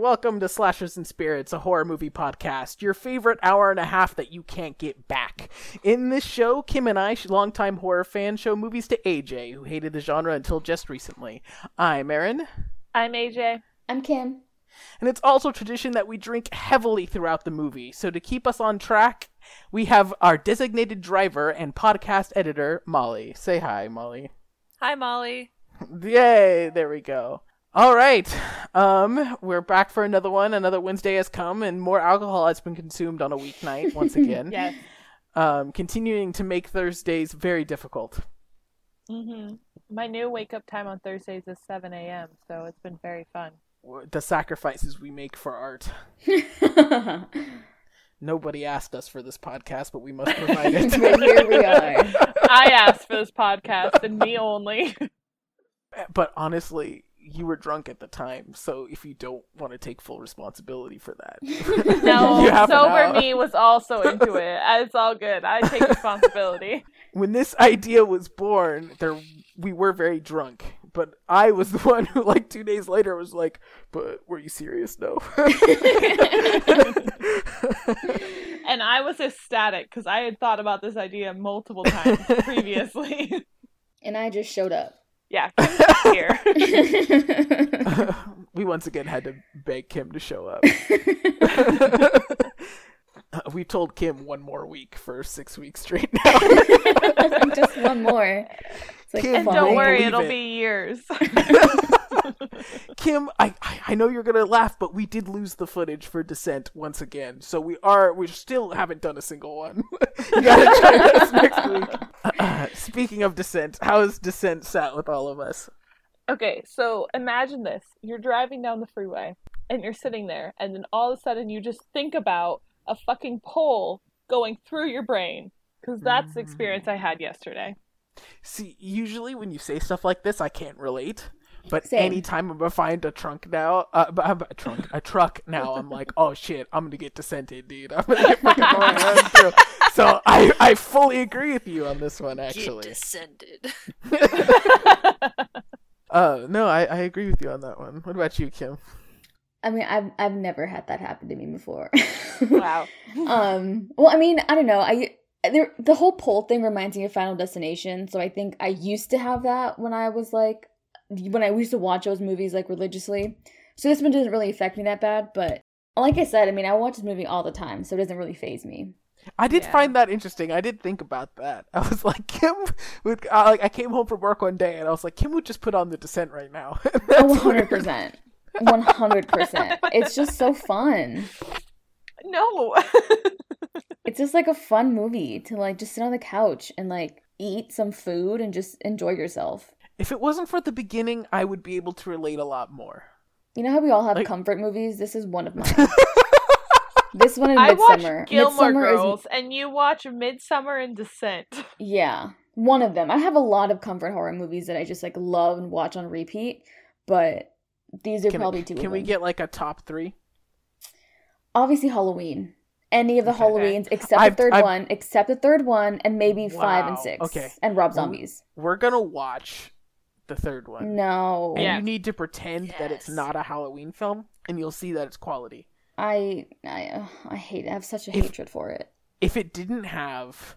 welcome to Slashers and Spirits, a horror movie podcast, your favorite hour and a half that you can't get back. In this show, Kim and I, longtime horror fans, show movies to AJ, who hated the genre until just recently. I'm Aaron. I'm AJ. I'm Kim. And it's also tradition that we drink heavily throughout the movie. So to keep us on track, we have our designated driver and podcast editor, Molly. Say hi, Molly. Hi, Molly. Yay, there we go. All right. Um, we're back for another one. Another Wednesday has come, and more alcohol has been consumed on a weeknight once again. yes. Um, continuing to make Thursdays very difficult. Mm-hmm. My new wake up time on Thursdays is 7 a.m., so it's been very fun. The sacrifices we make for art. Nobody asked us for this podcast, but we must provide it. here we are. I asked for this podcast, and me only. but honestly, you were drunk at the time, so if you don't want to take full responsibility for that, no, you have sober me was also into it. It's all good. I take responsibility. when this idea was born, there we were very drunk. But I was the one who, like two days later, was like, "But were you serious? No." and I was ecstatic because I had thought about this idea multiple times previously. and I just showed up. Yeah, here. we once again had to beg Kim to show up. Uh, we told Kim one more week for six weeks straight now. just one more. It's like, Kim, And don't worry, it'll it. be years. Kim, I, I I know you're gonna laugh, but we did lose the footage for Descent once again, so we are we still haven't done a single one. you gotta join us next week. Uh, speaking of Descent, how has Descent sat with all of us? Okay, so imagine this. You're driving down the freeway and you're sitting there, and then all of a sudden you just think about a fucking pole going through your brain. Because that's the experience I had yesterday. See, usually when you say stuff like this, I can't relate. But Same. anytime I'm gonna find a trunk now, uh, b- a trunk, a truck now, I'm like, oh shit, I'm gonna get descented, dude. I'm gonna get fucking going around through. So I, I fully agree with you on this one, actually. Get descended. Uh, no, I, I agree with you on that one. What about you, Kim? I mean, I've I've never had that happen to me before. Wow. um. Well, I mean, I don't know. I there the whole pole thing reminds me of Final Destination. So I think I used to have that when I was like when I used to watch those movies like religiously. So this one doesn't really affect me that bad. But like I said, I mean, I watch this movie all the time, so it doesn't really faze me. I did Yeah. find that interesting. I did think about that. I was like, Kim would uh, like. I came home from work one day and I was like, Kim would just put on the Descent right now. Oh, One hundred percent. One hundred percent. It's just so fun. no. It's just like a fun movie to like just sit on the couch and like eat some food and just enjoy yourself. If it wasn't for the beginning, I would be able to relate a lot more. You know how we all have Like- comfort movies? This is one of mine. this one in I watch Midsummer. Gilmore Midsummer Girls, and you watch Midsummer and Descent. yeah, one of them. I have a lot of comfort horror movies that I just like love and watch on repeat, but these are Can, probably two. can of we get like a top three? obviously Halloween? Any of the Okay. Halloweens except I've- the 3rd I've- one, except the third one, and maybe five and six. okay. and Rob Zombies. We're gonna watch the third one. No, And Yeah. you need to pretend that it's not a Halloween film, and you'll see that it's quality. I I uh, I hate. I have such a If- hatred for it. If it didn't have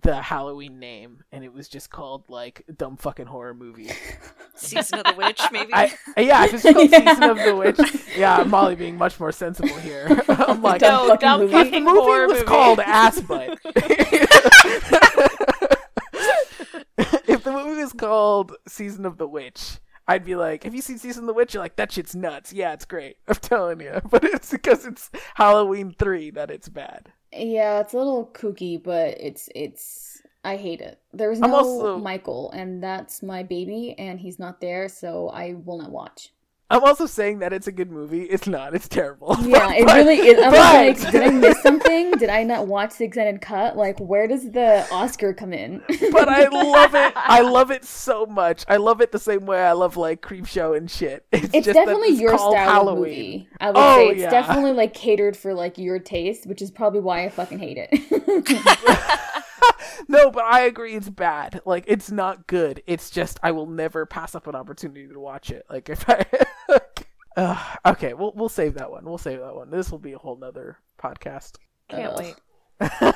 the Halloween name and it was just called like dumb fucking horror movie, Season of the Witch, maybe. I yeah, if it's called Yeah. Season of the Witch, yeah, Molly being much more sensible here. I'm like, Dumb no, fucking dumb movie. if the fucking movie horror was movie. called Ass Butt. if the movie was called Season of the Witch, I'd be like, "Have you seen Season of the Witch?" You're like, "That shit's nuts." Yeah, it's great. I'm telling you, but it's because it's Halloween three that it's bad. Yeah, it's a little kooky, but it's it's. I hate it. There's no also- Michael, and that's my baby, and he's not there, so I will not watch. I'm also saying that it's a good movie. It's not. It's terrible. Yeah, it But- really is. I'm but- like, did I miss something? Did I not watch the extended cut? Like, where does the Oscar come in? but I love it. I love it so much. I love it the same way I love like Creepshow and shit. It's, It's definitely it's your style Halloween. movie. I would Oh, say it's yeah. definitely like catered for like your taste, which is probably why I fucking hate it. No, but I agree it's bad. Like it's not good. It's just I will never pass up an opportunity to watch it. Like if I uh, okay, we'll we'll save that one. We'll save that one. This will be a whole nother podcast. Can't Ugh. wait.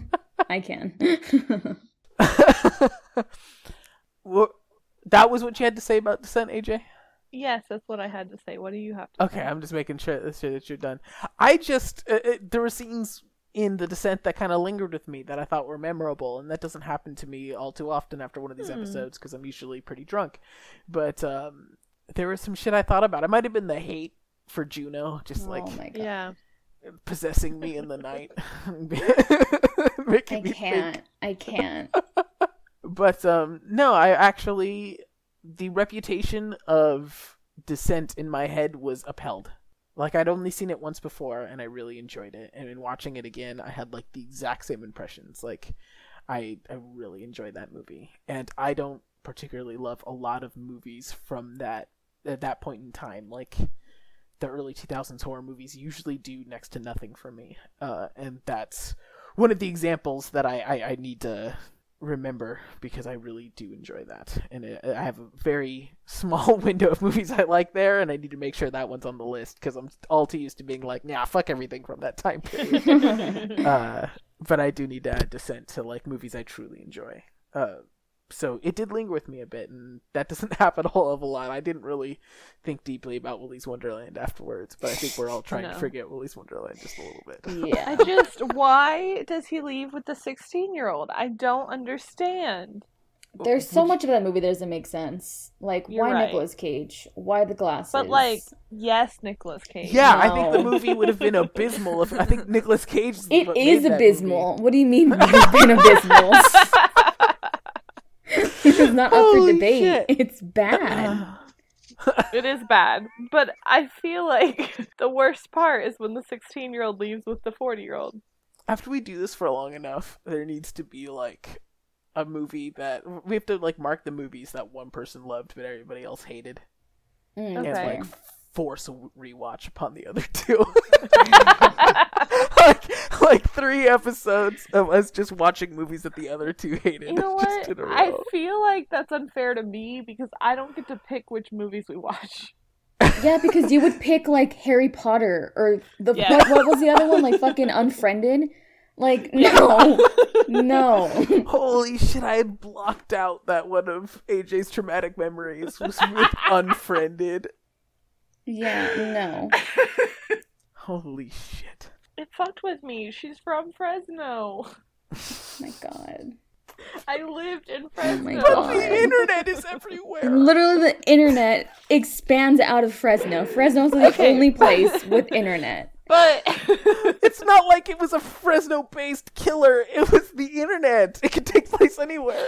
I can. Wha- that was what you had to say about Descent, AJ. Yes, that's what I had to say. What do you have to Okay, say? I'm just making sure, sure that you're done. I just uh, uh, there were scenes in the Descent that kind of lingered with me that I thought were memorable, and that doesn't happen to me all too often after one of these Hmm. episodes because I'm usually pretty drunk. But um, there was some shit I thought about. It might have been the hate for Juno, just like oh my god. Yeah. possessing me in the night, I making me think can't. I can't. but um no i actually the reputation of descent in my head was upheld like i'd only seen it once before and i really enjoyed it. And in watching it again i had like the exact same impressions. Like i i really enjoyed that movie. And i don't particularly love a lot of movies from that at that point in time. Like the early 2000s horror movies usually do next to nothing for me. Uh and that's one of the examples that i i, I need to remember because I really do enjoy that, and it, I have a very small window of movies I like there, and I need to make sure that one's on the list because I'm all too used to being like, nah, fuck everything from that time period. uh, but I do need to add Descent to like movies I truly enjoy. Uh, so it did linger with me a bit, and that doesn't happen a whole of a lot. I didn't really think deeply about Willy's Wonderland afterwards, but I think we're all trying No. to forget Willy's Wonderland just a little bit. Yeah. I just why does he leave with the 16 year old? I don't understand. There's so much of that movie that doesn't make sense. Like, You're why right. Nicolas Cage? Why the glasses? But like, yes, Nicolas Cage. Yeah, I think the movie would have been abysmal if I think Nicolas Cage. It is it what is abysmal. What do you mean it's been abysmal? It's not up for debate. shit. It's bad. It is bad, but I feel like the worst part is when the 16 year old leaves with the 40 year old. After we do this for long enough, there needs to be like a movie that we have to like mark the movies that one person loved but everybody else hated, Mm, Okay. and like force a rewatch upon the other two. like like three episodes of us just watching movies that the other two hated. You know just what? in a I row. feel like that's unfair to me because I don't get to pick which movies we watch. Yeah, because you would pick like Harry Potter or the Yeah. what, what was the other one? Like fucking Unfriended. Like no, no. Holy shit, I had blocked out that one of AJ's traumatic memories was with Unfriended. Yeah, no. Holy shit. It fucked with me. She's from Fresno. Oh my god. I lived in Oh Fresno. my But the internet is everywhere. Literally, the internet expands out of Fresno. Fresno is the Okay. only place with internet. But It's not like it was a Fresno based killer. It was the internet. It could take place anywhere.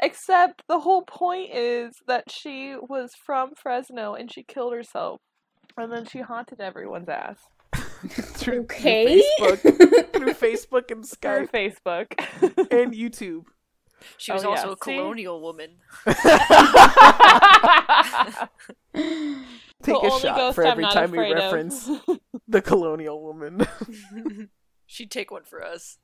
except the whole point is that she was from Fresno and she killed herself. And then she haunted everyone's ass Through, Okay. through Facebook, through Facebook and Skype, through Facebook. and YouTube. She was Oh, yeah, also a see? colonial woman. Take the a shot for every time we afraid of. reference the colonial woman. She'd take one for us.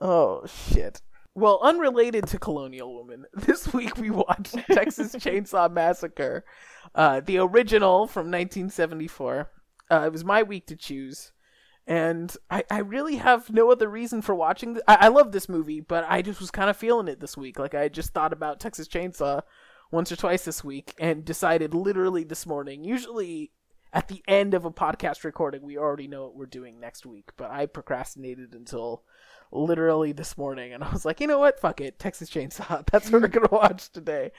Oh shit. Well, unrelated to Colonial Woman, this week we watched Texas Chainsaw Massacre, uh, the original from 1974. Uh, it was my week to choose, and I, I really have no other reason for watching. Th- I, I love this movie, but I just was kind of feeling it this week. Like I just thought about Texas Chainsaw once or twice this week, and decided literally this morning. Usually at the end of a podcast recording, we already know what we're doing next week, but I procrastinated until literally this morning and I was like, you know what? Fuck it. Texas Chainsaw. That's what we're gonna watch today.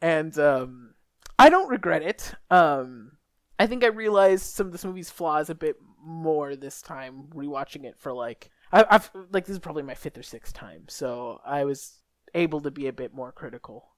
And um I don't regret it. Um I think I realized some of this movie's flaws a bit more this time, rewatching it for like I, I've like this is probably my fifth or sixth time, so I was able to be a bit more critical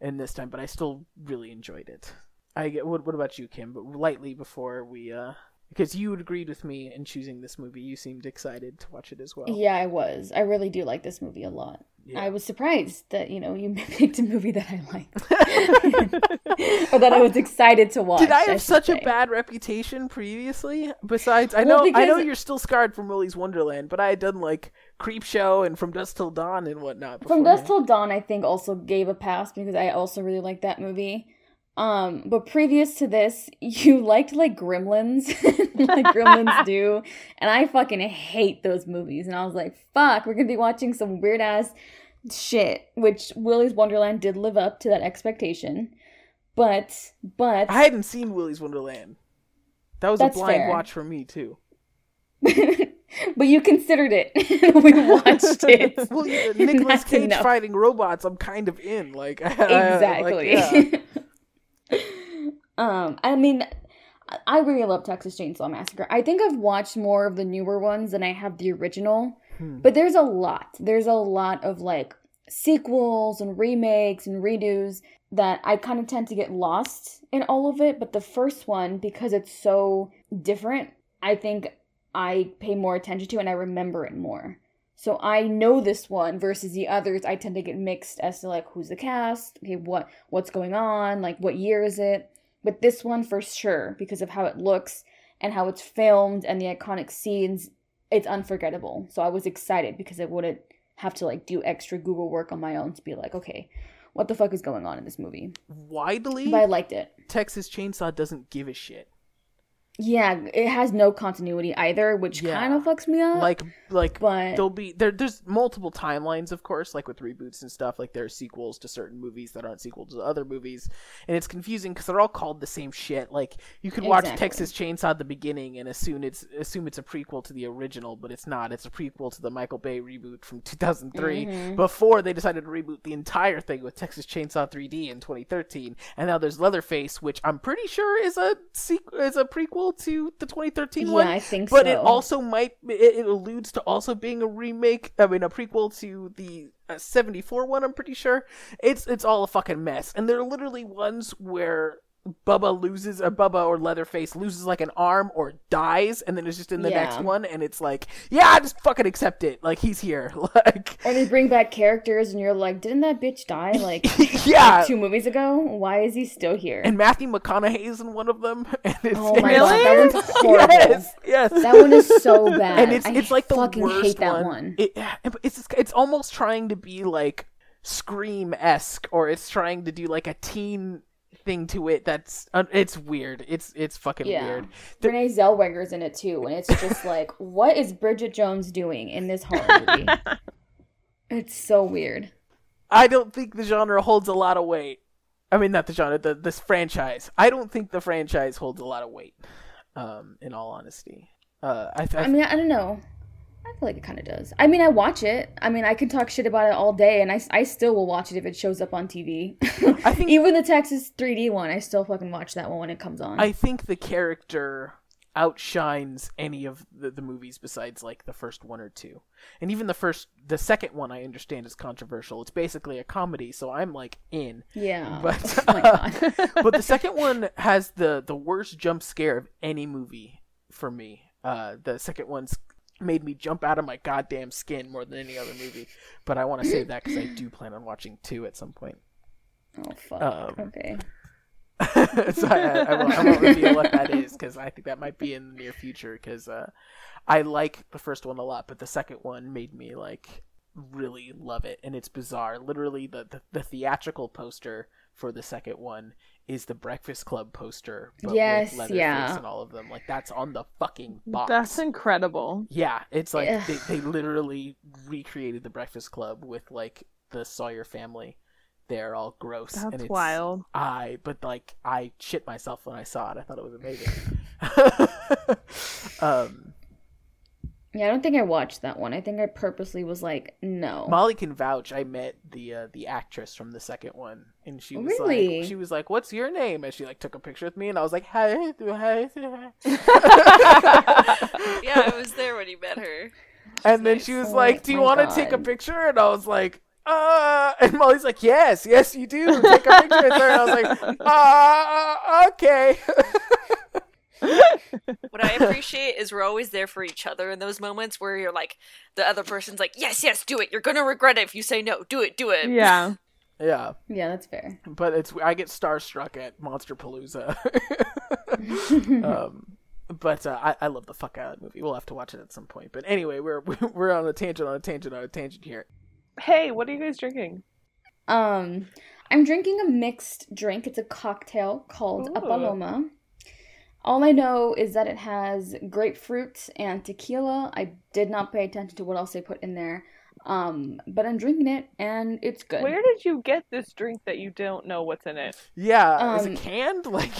in this time, but I still really enjoyed it. I get what what about you, Kim? But lightly before we uh because you agreed with me in choosing this movie. You seemed excited to watch it as well. Yeah, I was. I really do like this movie a lot. Yeah. I was surprised that you know you picked a movie that I liked, or that I was excited to watch. Did I have should such a bad reputation previously? Besides, I Well, know I know you're still scarred from Willy's Wonderland, but I had done like Creepshow and From Dusk Till Dawn and whatnot. From. Dusk Till Dawn, I think also gave a pass because I also really liked that movie. Um, but previous to this, you liked like Gremlins, like Gremlins do, and I fucking hate those movies. And I was like, "Fuck, we're gonna be watching some weird ass shit." Which Willy's Wonderland did live up to that expectation, but but I hadn't seen Willy's Wonderland. That was a blind fair. watch for me too. but you considered it. we watched it. Well, yeah, Nicolas That's Cage enough. fighting robots, I'm kind of in. Like exactly. like, yeah. Um, I mean, I- really love Texas Chainsaw Massacre. I think I've watched more of the newer ones than I have the original, Hmm. but there's a lot. There's a lot of like sequels and remakes and redos that I kind of tend to get lost in all of it. But the first one, because it's so different, I think I pay more attention to and I remember it more. So I know this one versus the others. I tend to get mixed as to like who's the cast, okay, what what's going on, like what year is it. But this one for sure, because of how it looks and how it's filmed and the iconic scenes, it's unforgettable. So I was excited because I wouldn't have to like do extra Google work on my own to be like, okay, what the fuck is going on in this movie? Widely, But I liked it. Texas Chainsaw doesn't give a shit. Yeah, it has no continuity either, which Yeah. kind of fucks me up. Like, like but there'll be there. There's multiple timelines, of course, like with reboots and stuff. Like there are sequels to certain movies that aren't sequels to other movies, and it's confusing because they're all called the same shit. Like you could watch Exactly. Texas Chainsaw the beginning and assume it's assume it's a prequel to the original, but it's not. It's a prequel to the Michael Bay reboot from 2003. Mhm. Before they decided to reboot the entire thing with Texas Chainsaw 3D in 2013, and now there's Leatherface, which I'm pretty sure is a sequ- is a prequel to the 2013 yeah, one I think but so. it also might it, it alludes to also being a remake i mean a prequel to the uh, 74 one i'm pretty sure it's it's all a fucking mess and there are literally ones where Bubba loses, or Bubba or Leatherface loses like an arm or dies, and then it's just in the Yeah. next one, and it's like, yeah, just fucking accept it. Like he's here. Like, Or they bring back characters, and you're like, didn't that bitch die like yeah. two movies ago? Why is he still here? And Matthew McConaughey is in one of them. And it's, oh my it's- god, that one's horrible. Yes, yes. That one is so bad. and it's I it's like the fucking worst hate that one. one. It, it's it's almost trying to be like Scream esque, or it's trying to do like a teen thing to it. That's uh, it's weird. It's it's fucking Yeah. weird. The- Renee Zellweger's in it too, and it's just like, what is Bridget Jones doing in this horror movie? it's so weird. I don't think the genre holds a lot of weight. I mean, not the genre, the this franchise. I don't think the franchise holds a lot of weight. Um, in all honesty, uh, I, I, I mean, I don't know. I feel like it kind of does. I mean, I watch it. I mean, I could talk shit about it all day, and I, I still will watch it if it shows up on TV. I think- even the Texas 3D one, I still fucking watch that one when it comes on. I think the character outshines any of the, the movies besides like the first one or two and even the first the second one i understand is controversial it's basically a comedy so i'm like in yeah. but oh my god. but the second one has the the worst jump scare of any movie for me uh the second one's made me jump out of my goddamn skin more than any other movie but i want to save that because i do plan on watching two at some point oh fuck. Um, okay. so I, I, won't, I won't reveal what that is because I think that might be in the near future. Because uh, I like the first one a lot, but the second one made me like really love it, and it's bizarre. Literally, the the, the theatrical poster for the second one is the Breakfast Club poster, but Yes, with yeah. and all of them. Like that's on the fucking box. That's incredible. Yeah, it's like Ugh. they, they literally recreated the Breakfast Club with like the Sawyer family. They're all gross. and That's it's, wild. I but like I shit myself when I saw it. I thought it was amazing. um, Yeah, I don't think I watched that one. I think I purposely was like, no. Molly can vouch. I met the uh, the actress from the second one, and she was Really? like, she was like, "What's your name?" And she like took a picture with me, and I was like, "Hi, hi." yeah, I was there when you met her. and then nice. she was Oh like, "Do you want to take a picture?" And I was like, "Uh," and Molly's like, "Yes, yes, you do. Take a picture with her." And I was like, "Uh, okay." What I appreciate is we're always there for each other in those moments where you're like, the other person's like, yes, yes, do it. You're gonna regret it if you say no. Do it, do it. Yeah. Yeah, Yeah, that's fair. but it's I get starstruck at Monsterpalooza. um, but uh, I I love the fuck out of that movie. We'll have to watch it at some point. But anyway, we're we're on a tangent on a tangent on a tangent here. Hey, what are you guys drinking? Um, I'm drinking a mixed drink. It's a cocktail called Ooh. a Paloma. All I know is that it has grapefruit and tequila. I did not pay attention to what else they put in there. Um, but I'm drinking it and it's good. Where did you get this drink that you don't know what's in it? Yeah, is Um, it canned? Like,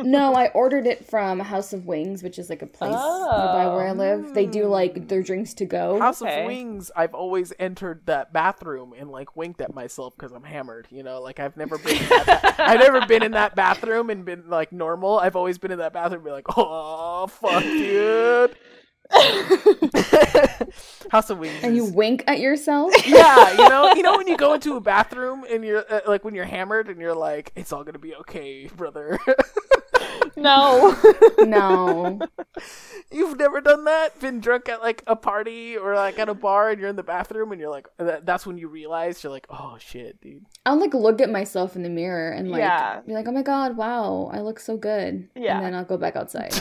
No, I ordered it from House of Wings, which is like a place nearby where I live. They do like their drinks to go. House Okay. of Wings. I've always entered that bathroom and like winked at myself because I'm hammered. You know, like I've never been. In that, I've never been in that bathroom and been like normal. I've always been in that bathroom and be like, oh fuck, dude. House of Wings. and you wink at yourself. yeah, you know, you know when you go into a bathroom and you're uh, like when you're hammered and you're like, it's all gonna be okay, brother. No. no. You've never done that? Been drunk at like a party or like at a bar and you're in the bathroom and you're like, that's when you realize you're like, oh shit, dude. I'll like look at myself in the mirror and like Yeah. be like, "Oh my god, wow, I look so good." Yeah. And then I'll go back outside.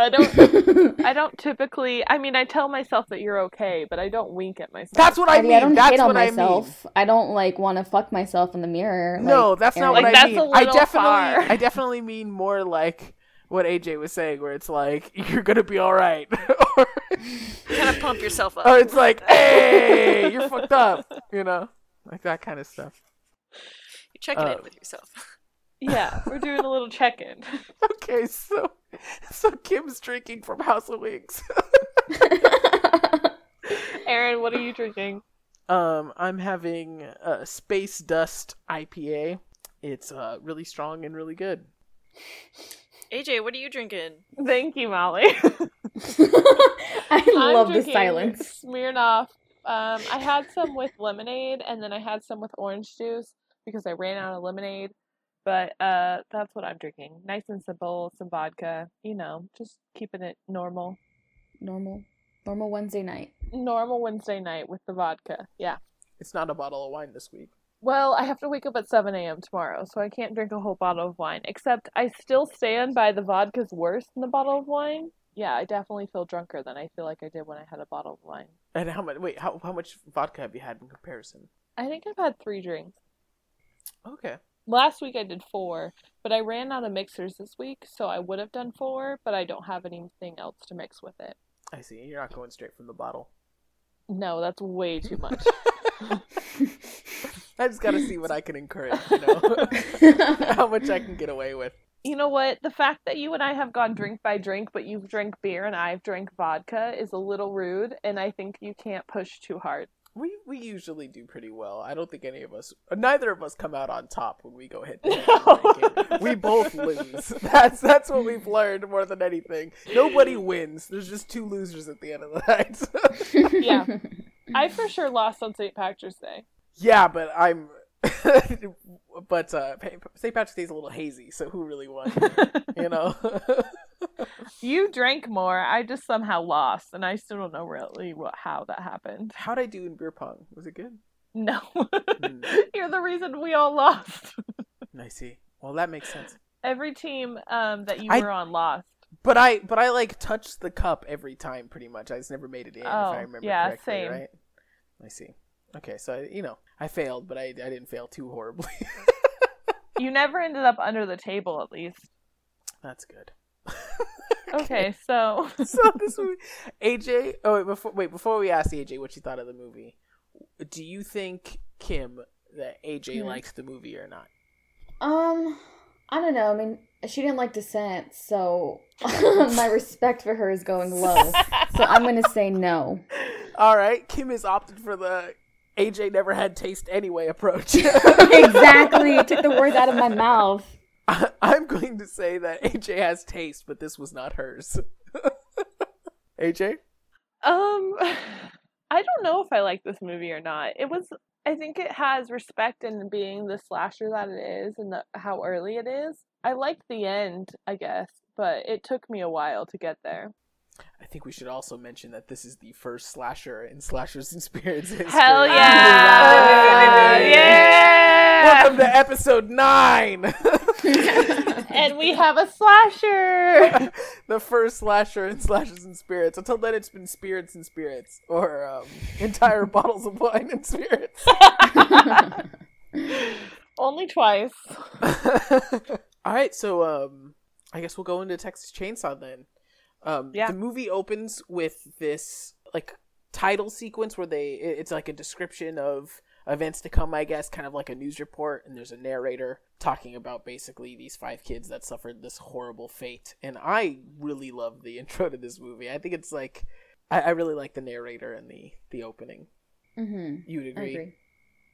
I don't I don't typically I mean I tell myself that you're okay, but I don't wink at myself. That's what I, I mean. mean, I don't that's hate on what myself. I, don't like want to fuck myself in the mirror. I mean. No, that's not Aaron. what Like, I mean. a I definitely, far. I definitely mean more like what AJ was saying, where it's like you're gonna be all right, or, Kind of pump yourself up. or it's like, hey, you're fucked up, you know, like that kind of stuff. You're checking uh, in with yourself. Yeah, we're doing a little check-in. Okay, so so Kim's drinking from House of Wings. Aaron, what are you drinking? Um, I'm having a Space Dust IPA. It's uh really strong and really good. AJ, what are you drinking? Thank you, Molly. I I'm love the drinking silence. Smirnoff. Um, I had some with lemonade, and then I had some with orange juice because I ran out of lemonade. But uh, that's what I'm drinking. Nice and simple. Some vodka. You know, just keeping it normal. Normal, normal Wednesday night. Normal Wednesday night with the vodka. Yeah. It's not a bottle of wine this week. Well, I have to wake up at 7 a.m. tomorrow, so I can't drink a whole bottle of wine. Except I still stand by the vodka's worse than the bottle of wine. Yeah, I definitely feel drunker than I feel like I did when I had a bottle of wine. And how much? Wait, how how much vodka have you had in comparison? I think I've had three drinks. Okay. Last week I did four, but I ran out of mixers this week, so I would have done four, but I don't have anything else to mix with it. I see. You're not going straight from the bottle. No, that's way too much. I just got to see what I can encourage. You know, how much I can get away with. you know what? The fact that you and I have gone drink by drink, but you've drank beer and I've drank vodka is a little rude, and I think you can't push too hard. We we usually do pretty well. I don't think any of us, neither of us, come out on top when we go head to head. We both lose. That's that's what we've learned more than anything. Nobody wins. There's just two losers at the end of the night. Yeah. I for sure lost on St. Patrick's Day. yeah, but I'm. but uh, St. Patrick's Day's a little hazy, so who really won? You know. You drank more. I just somehow lost, and I still don't know really what how that happened. How'd I do in beer pong? Was it good? No, Hmm. you're the reason we all lost. I see. Well, that makes sense. Every team um, that you I- were on lost. But I, but I like touched the cup every time, pretty much. I just never made it in, if Oh, I remember yeah, correctly, same. right? I see. Okay, so I, you know, I failed, but I, I didn't fail too horribly. You never ended up under the table, at least. That's good. Okay, so so this movie, AJ. Oh wait, before wait before we ask AJ what she thought of the movie, do you think Kim that AJ liked the movie or not? Um, I don't know. I mean, she didn't like Descent, so my respect for her is going low. So I'm gonna say no. All right, Kim has opted for the AJ never had taste anyway approach. exactly. You took the words out of my mouth. I- I'm going to say that AJ has taste, but this was not hers. AJ? um, I don't know if I like this movie or not. It was I think it has respect in being the slasher that it is and the, how early it is. I liked the end, I guess, but it took me a while to get there. I think we should also mention that this is the first slasher in Slashers and Spirits history. Hell yeah! Yeah! Welcome to episode nine. And we have a slasher. the first slasher in Slashers and Spirits. Until then, it's been Spirits and Spirits, or um, entire bottles of wine and spirits. Only twice. All right, so um, I guess we'll go into Texas Chainsaw then. Um, Yeah. The movie opens with this like title sequence where they it's like a description of events to come, I guess, kind of like a news report, and there's a narrator talking about basically these five kids that suffered this horrible fate. And I really love the intro to this movie. I think it's like I, I really like the narrator and the the opening. hmm You would I agree? agree.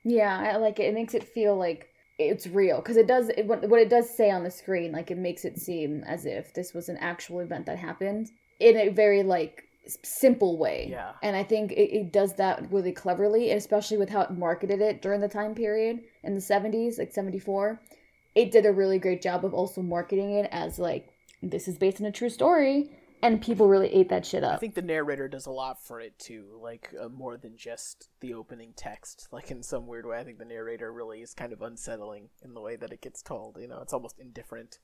Yeah, I like it. It makes it feel like it's real because it does. It, what it does say on the screen, like it makes it seem as if this was an actual event that happened in a very like simple way. Yeah. And I think it, it does that really cleverly, especially with how it marketed it during the time period in the seventies, like seventy four. It did a really great job of also marketing it as like this is based on a true story, and people really ate that shit up. I think the narrator does a lot for it too, like uh, more than just the opening text. Like in some weird way, I think the narrator really is kind of unsettling in the way that it gets told. You know, it's almost indifferent.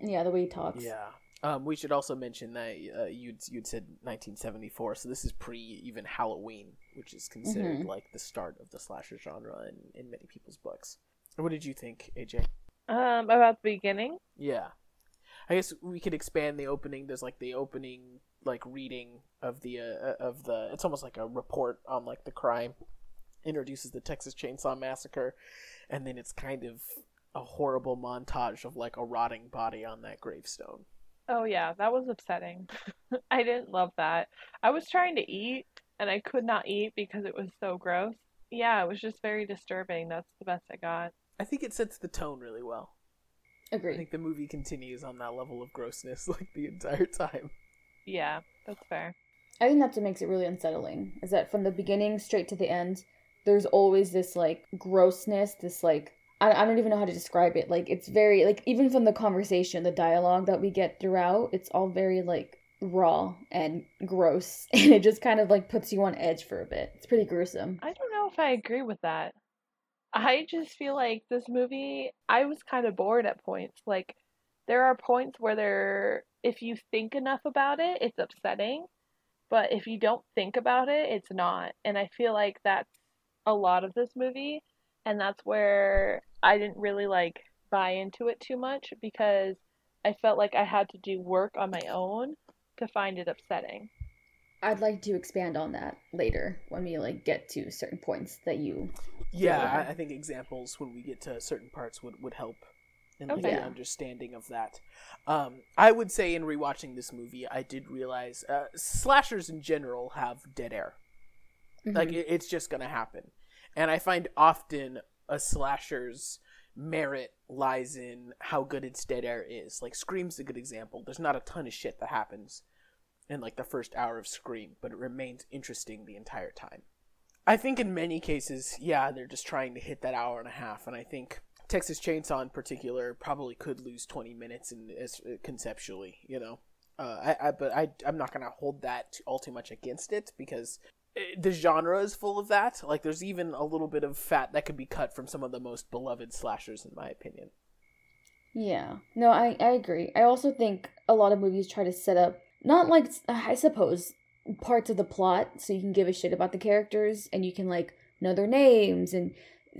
yeah, the way he talks. Yeah. Um, we should also mention that uh, you'd you'd said 1974, so this is pre even Halloween, which is considered Mhm. like the start of the slasher genre in, in many people's books. What did you think, AJ? Um, about the beginning. Yeah. I guess we could expand the opening. There's like the opening like reading of the uh, of the it's almost like a report on like the crime introduces the Texas Chainsaw Massacre and then it's kind of a horrible montage of like a rotting body on that gravestone. Oh yeah, that was upsetting. I didn't love that. I was trying to eat and I could not eat because it was so gross. Yeah, it was just very disturbing. That's the best I got. I think it sets the tone really well. I think the movie continues on that level of grossness like the entire time. Yeah, that's fair. I think that's what makes it really unsettling. Is that from the beginning straight to the end, there's always this like grossness, this like I, I don't even know how to describe it. Like it's very like even from the conversation, the dialogue that we get throughout, it's all very like raw and gross, and it just kind of like puts you on edge for a bit. It's pretty gruesome. I don't know if I agree with that. I just feel like this movie, I was kind of bored at points. Like, there are points where there, if you think enough about it, it's upsetting. But if you don't think about it, it's not. And I feel like that's a lot of this movie. And that's where I didn't really like buy into it too much because I felt like I had to do work on my own to find it upsetting. I'd like to expand on that later when we like get to certain points that you. Yeah, Yeah. I, I think examples when we get to certain parts would, would help in like, Okay. the understanding of that. Um, I would say in rewatching this movie, I did realize uh, slashers in general have dead air. Like Mhm. it, it's just gonna happen, and I find often a slasher's merit lies in how good its dead air is. Like Scream's a good example. There's not a ton of shit that happens in like the first hour of Scream, but it remains interesting the entire time. I think in many cases, yeah, they're just trying to hit that hour and a half, and I think Texas Chainsaw in particular probably could lose 20 minutes in as conceptually, you know. Uh, I, I but I I'm not gonna hold that all too much against it because the genre is full of that. Like there's even a little bit of fat that could be cut from some of the most beloved slashers, in my opinion. Yeah. No, I, I agree. I also think a lot of movies try to set up, not like, I suppose, parts of the plot so you can give a shit about the characters and you can, like, know their names and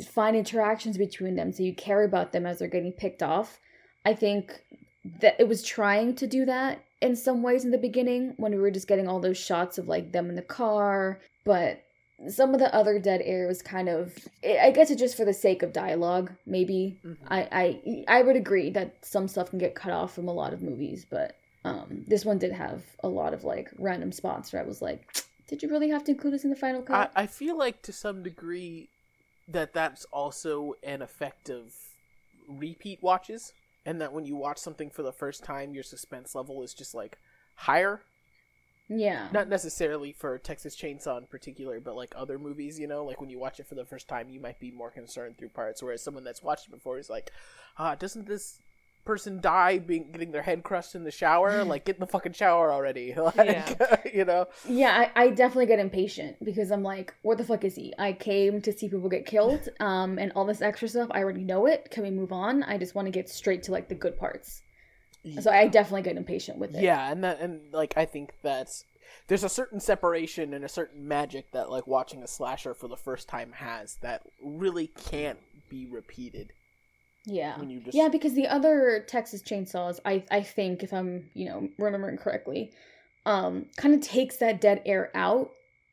find interactions between them so you care about them as they're getting picked off. I think that it was trying to do that in some ways in the beginning when we were just getting all those shots of, like, them in the car, but some of the other dead air was kind of i guess it's just for the sake of dialogue maybe Mhm. I, I I would agree that some stuff can get cut off from a lot of movies, but um, this one did have a lot of like random spots where I was like, did you really have to include this in the final I, cut? I feel like to some degree that that's also an effect of repeat watches, and that when you watch something for the first time, your suspense level is just like higher. Yeah. Not necessarily for Texas Chainsaw in particular, but like other movies, you know, like when you watch it for the first time, you might be more concerned through parts, whereas someone that's watched it before is like, ah, doesn't this person die being getting their head crushed in the shower? like, get in the fucking shower already. like, Yeah. you know? Yeah, I, I definitely get impatient because I'm like, what the fuck is he? I came to see people get killed, um, and all this extra stuff, I already know it. Can we move on? I just want to get straight to like the good parts. So I definitely get impatient with it. Yeah, and that and like I think that's there's a certain separation and a certain magic that like watching a slasher for the first time has that really can't be repeated. Yeah. When you just Yeah, because the other Texas chainsaws, I I think if I'm, you know, remembering correctly, um, kind of takes that dead air out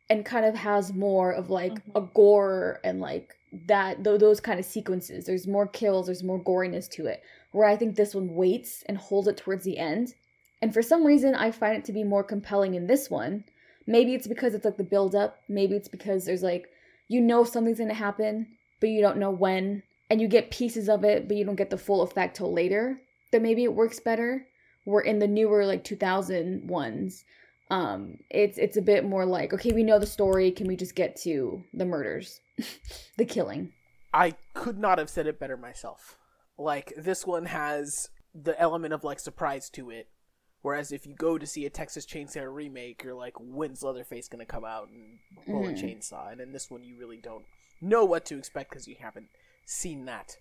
and kind of has more of like Mhm. a gore and like that th- those kind of sequences. There's more kills, there's more goriness to it. Where I think this one waits and holds it towards the end. And for some reason I find it to be more compelling in this one. Maybe it's because it's like the build up, maybe it's because there's like you know something's going to happen, but you don't know when and you get pieces of it, but you don't get the full effect till later, then maybe it works better. Where in the newer like 2000 ones, um, it's it's a bit more like okay, we know the story. Can we just get to the murders, the killing? I could not have said it better myself. Like this one has the element of like surprise to it. Whereas if you go to see a Texas Chainsaw remake, you're like, when's Leatherface gonna come out and pull a Mhm. chainsaw? And in this one, you really don't know what to expect because you haven't seen that.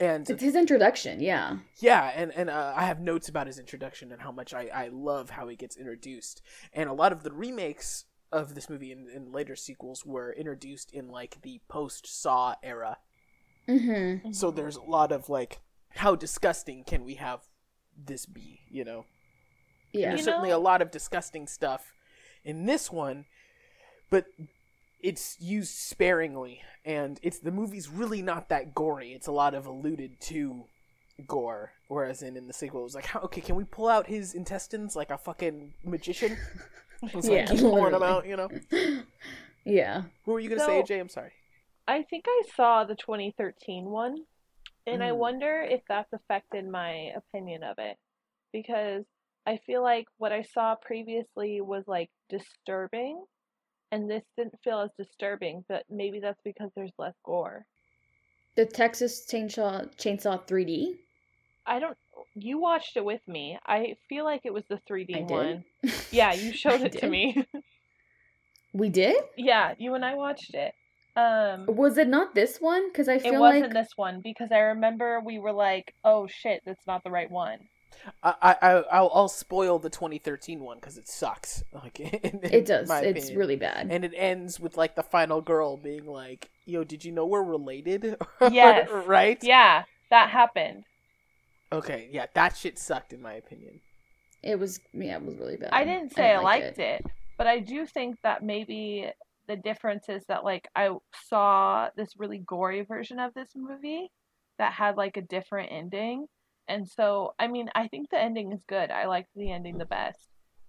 And It's his introduction, yeah. yeah, and and uh, I have notes about his introduction and how much I I love how he gets introduced. And a lot of the remakes of this movie and, and later sequels were introduced in like the post Saw era. Mm-hmm. So there's a lot of like, how disgusting can we have this be? You know, Yeah. there's You certainly know- a lot of disgusting stuff in this one, but it's used sparingly, and it's the movie's really not that gory. It's a lot of alluded to gore, whereas in in the sequel it was like, okay, can we pull out his intestines like a fucking magician? It's Yeah, like keep pulling them literally. out, you know. yeah. What were you gonna say, So- AJ? I'm sorry. I think I saw the 2013 one, and I Mm. wonder if that's affected my opinion of it. Because I feel like what I saw previously was like disturbing, and this didn't feel as disturbing, but maybe that's because there's less gore. The Texas Chainsaw Chainsaw 3D. I don't. You watched it with me. I feel like it was the 3D I did. one. Yeah, you showed it to me. We did? yeah, you and I watched it. Um, Was it not this one? Because I it feel wasn't like this one because I remember we were like, "Oh shit, that's not the right one." I, I I'll, I'll spoil the 2013 one because it sucks. Like in, in it does. my It's opinion. really bad. and it ends with like the final girl being like, "Yo, did you know we're related?" Yes. right. Yeah, that happened. Okay. Yeah, that shit sucked in my opinion. It was yeah, it was really bad. I didn't say I, didn't like liked it. but I do think that maybe the difference is that like I saw this really gory version of this movie that had like a different ending. And so, I mean, I think the ending is good. I liked the ending the best.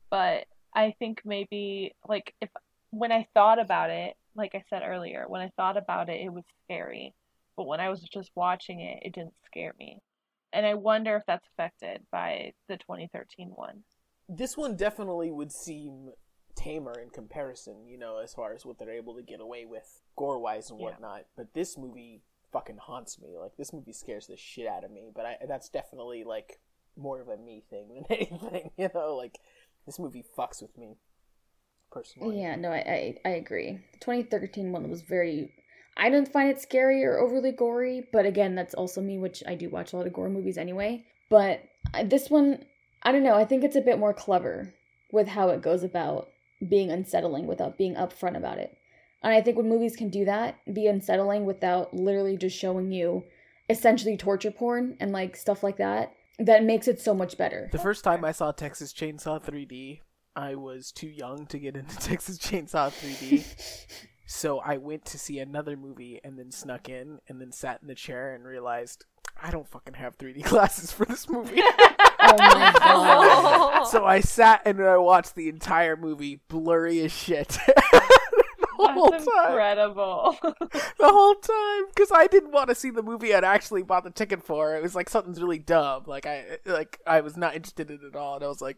But I think maybe like if when I thought about it, like I said earlier, when I thought about it, it was scary. But when I was just watching it, it didn't scare me. And I wonder if that's affected by the 2013 one. This one definitely would seem tamer in comparison, you know, as far as what they're able to get away with gore wise and Yeah. whatnot. But this movie fucking haunts me. Like this movie scares the shit out of me. But I, that's definitely like more of a me thing than anything, you know. Like this movie fucks with me personally. Yeah, no, I, I I agree. The 2013 one was very. I didn't find it scary or overly gory, but again, that's also me, which I do watch a lot of gore movies anyway. But I- this one, I don't know. I think it's a bit more clever with how it goes about being unsettling without being upfront about it. And I think when movies can do that, be unsettling without literally just showing you essentially torture porn and like stuff like that, that makes it so much better. The first time I saw Texas Chainsaw 3D, I was too young to get into Texas Chainsaw 3D. so I went to see another movie and then snuck in and then sat in the chair and realized I don't fucking have 3D glasses for this movie. Oh my god. so I sat and I watched the entire movie blurry as shit. The whole That's time. incredible. The whole time because I didn't want to see the movie I'd actually bought the ticket for. It was like something's really dumb. Like I like I was not interested in it at all and I was like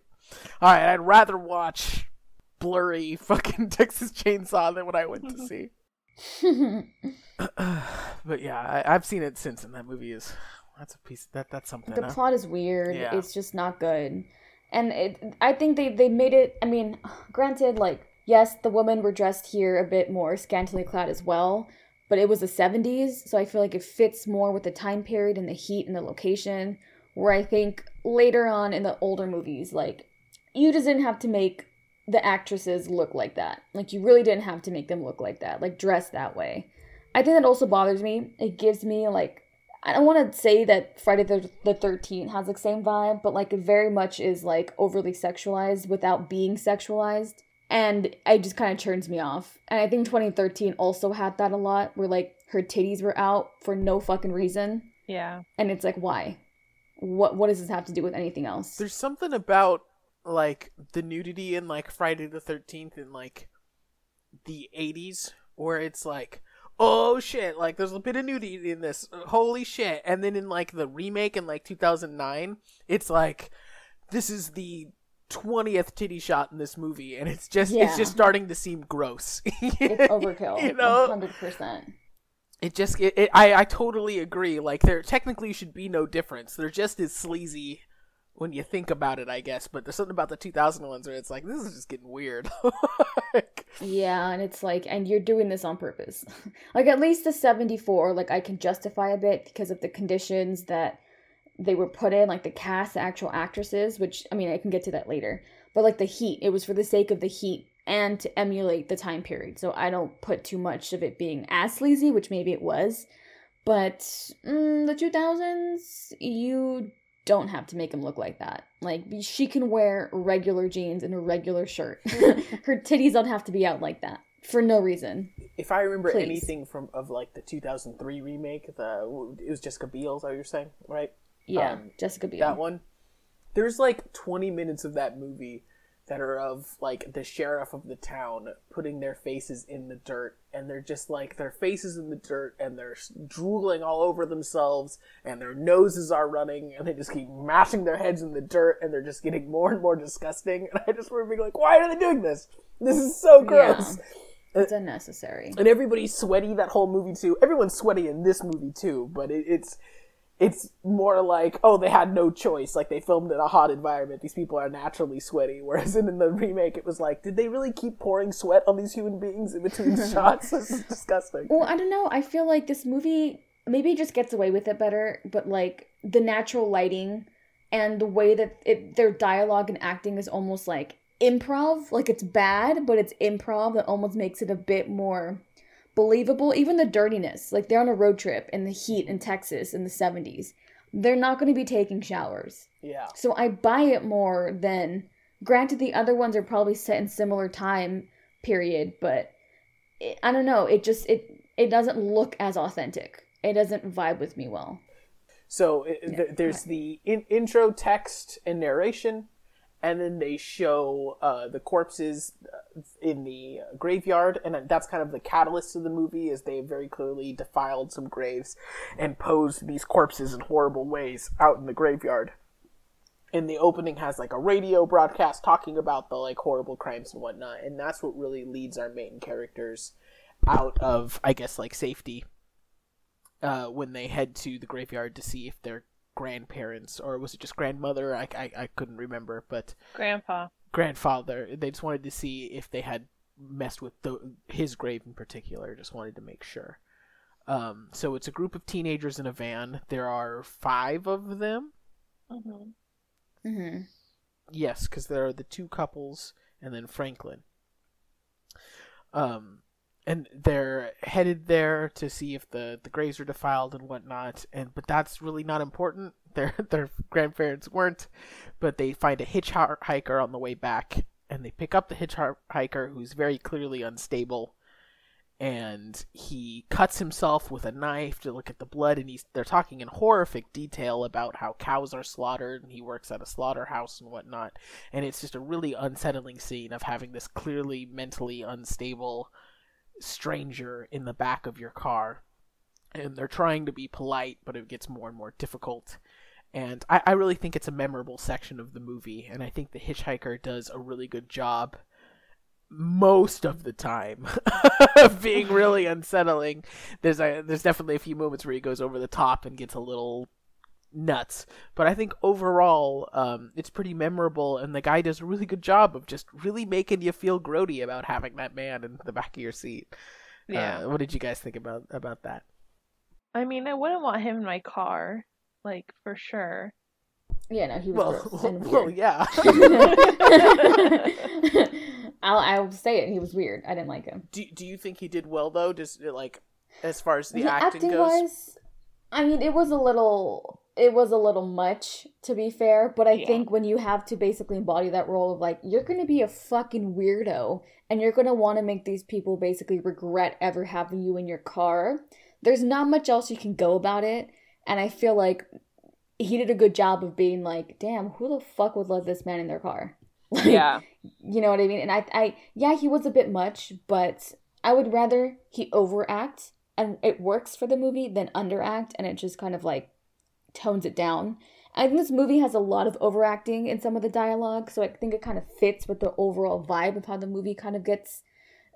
all right, I'd rather watch blurry fucking Texas Chainsaw than what I went to mm-hmm. see. but yeah, I, I've seen it since, and that movie is that's a piece that that's something. the huh? plot is weird. Yeah. It's just not good. And it I think they they made it I mean, granted like yes, the women were dressed here a bit more scantily clad as well, but it was the 70s, so I feel like it fits more with the time period and the heat and the location where I think later on in the older movies like you just didn't have to make the actresses look like that. Like you really didn't have to make them look like that, like dress that way. I think that also bothers me. It gives me like I don't want to say that Friday the the Thirteenth has the same vibe, but like it very much is like overly sexualized without being sexualized, and it just kind of turns me off. And I think 2013 also had that a lot, where like her titties were out for no fucking reason, Yeah. and it's like why? What what does this have to do with anything else? There's something about like the nudity in like Friday the Thirteenth in like the '80s where it's like, oh shit, like there's a bit of nudity in this, holy shit, and then in like the remake in like 2009, it's like this is the 20th titty shot in this movie, and it's just it's just starting to seem gross. It's overkill. you know, hundred percent. it just it, it, I I totally agree. Like there technically should be no difference. They're just as sleazy when you think about it, I guess. But there's something about the 2000 ones where it's like this is just getting weird. Like, Yeah, and it's like, and you're doing this on purpose. like, at least the 74, like, I can justify a bit because of the conditions that they were put in, like the cast, the actual actresses, which, I mean, I can get to that later. But, like, the heat, it was for the sake of the heat and to emulate the time period. So I don't put too much of it being as sleazy, which maybe it was. But mm, the 2000s, you don't have to make him look like that. Like she can wear regular jeans and a regular shirt. Her titties don't have to be out like that for no reason. if I remember Please. anything from of like the 2003 remake, the it was Jessica Biel, is that what you're saying, right? Yeah, Um, Jessica Biel. That one. There's like 20 minutes of that movie that are of like the sheriff of the town putting their faces in the dirt and they're just like their faces in the dirt and they're drooling all over themselves and their noses are running and they just keep mashing their heads in the dirt and they're just getting more and more disgusting and I just remember being like why are they doing this this is so gross It's unnecessary. and everybody's sweaty that whole movie too. Everyone's sweaty in this movie too, but it, it's it's more like oh they had no choice. Like they filmed in a hot environment. These people are naturally sweaty. Whereas in, in the remake, it was like did they really keep pouring sweat on these human beings in between shots? This is disgusting. Well, I don't know. I feel like this movie maybe just gets away with it better, but like the natural lighting and the way that it, their dialogue and acting is almost like improv. Like it's bad, but it's improv that almost makes it a bit more believable. Even the dirtiness, like they're on a road trip in the heat in Texas in the 70s. They're not going to be taking showers. Yeah. So I buy it more than granted the other ones are probably set in similar time period, but it, I don't know, it just it it doesn't look as authentic. It doesn't vibe with me well. So it, th- there's the in- intro text and narration, and then they show uh, the corpses uh, in the graveyard, and that's kind of the catalyst of the movie. Is they very clearly defiled some graves and posed these corpses in horrible ways out in the graveyard. And the opening has like a radio broadcast talking about the like horrible crimes and whatnot, and that's what really leads our main characters out of, I guess, like safety uh, when they head to the graveyard to see if their grandparents or was it just grandmother I, I, I couldn't remember but Grandpa. grandfather they just wanted to see if they had messed with the, his grave in particular just wanted to make sure um, so it's a group of teenagers in a van there are five of them hmm Mm-hmm. Yes, because there are the two couples and then Franklin. Um, and they're headed there to see if the the graves are defiled and whatnot. And but that's really not important. Their their grandparents weren't, but they find a hitchhiker on the way back, and they pick up the hitchhiker who's very clearly unstable. And he cuts himself with a knife to look at the blood, and he's they're talking in horrific detail about how cows are slaughtered, and he works at a slaughterhouse and whatnot. And it's just a really unsettling scene of having this clearly mentally unstable stranger in the back of your car. And they're trying to be polite, but it gets more and more difficult. And I, I really think it's a memorable section of the movie, and I think the hitchhiker does a really good job most of the time of being really unsettling. There's a there's definitely a few moments where he goes over the top and gets a little nuts. But I think overall, um, it's pretty memorable, and the guy does a really good job of just really making you feel grody about having that man in the back of your seat. Yeah. Uh, what did you guys think about about that? I mean, I wouldn't want him in my car, like for sure. Yeah, no, he was Well, gross and well, yeah. I'll I'll say it. He was weird. I didn't like him. do Do you think he did well though? Just like as far as the, The acting, goes. wise, I mean, it was a little, it was a little much to be fair. But I Yeah. think when you have to basically embody that role of like, you're gonna be a fucking weirdo, and you're gonna want to make these people basically regret ever having you in your car. There's not much else you can go about it, and I feel like he did a good job of being like, damn, who the fuck would let this man in their car? Like, Yeah. you know what I mean? And I, I, yeah, he was a bit much, but I would rather he overact and it works for the movie than underact and it just kind of like tones it down. I think this movie has a lot of overacting in some of the dialogue, so I think it kind of fits with the overall vibe of how the movie kind of gets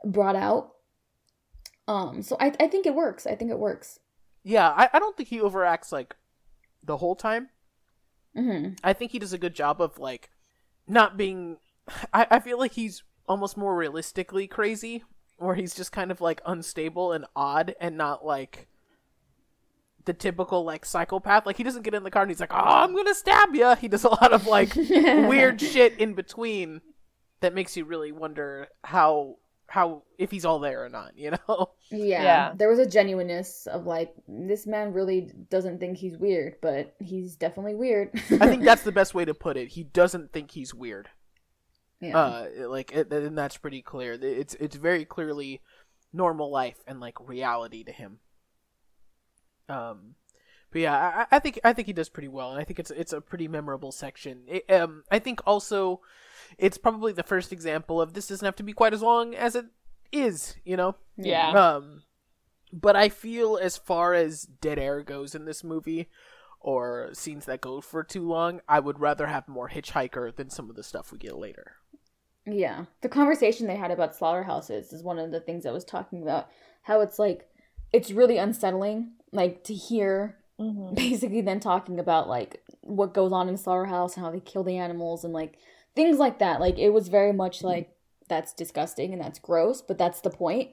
brought out. Um, so I, I think it works. I think it works. Yeah, I, I don't think he overacts like the whole time. hmm I think he does a good job of like not being. I, I feel like he's almost more realistically crazy, where he's just kind of like unstable and odd, and not like the typical like psychopath. Like he doesn't get in the car and he's like, "Oh, I'm gonna stab you." He does a lot of like weird shit in between that makes you really wonder how how if he's all there or not. You know? Yeah. Yeah. There was a genuineness of like, this man really doesn't think he's weird, but he's definitely weird. I think that's the best way to put it. He doesn't think he's weird. yeah. uh like it, and that's pretty clear it's it's very clearly normal life and like reality to him um but yeah I, I think i think he does pretty well and i think it's it's a pretty memorable section it, um i think also it's probably the first example of this doesn't have to be quite as long as it is you know Yeah. um but i feel as far as dead air goes in this movie or scenes that go for too long i would rather have more hitchhiker than some of the stuff we get later Yeah. The conversation they had about slaughterhouses is one of the things I was talking about. How it's like, it's really unsettling, like, to hear hmm basically them talking about, like, what goes on in slaughterhouse and how they kill the animals and, like, things like that. Like, it was very much like, that's disgusting and that's gross, but that's the point.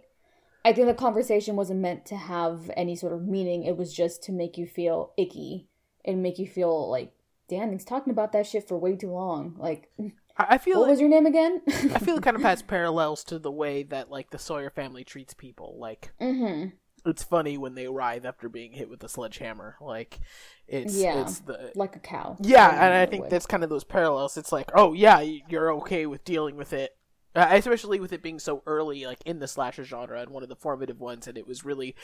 I think the conversation wasn't meant to have any sort of meaning. It was just to make you feel icky and make you feel like, damn, he's talking about that shit for way too long. Like, I I feel what like, was your name again? I feel it kind of has parallels to the way that like the Sawyer family treats people. Like mm-hmm. It's funny when they writhe after being hit with a sledgehammer. Like it's Yeah. it's the like a cow. yeah, and I think that's kind of those parallels. It's like oh yeah, you're okay with dealing with it. Uh, especially with it being so early, like in the slasher genre, and one of the formative ones, and it was really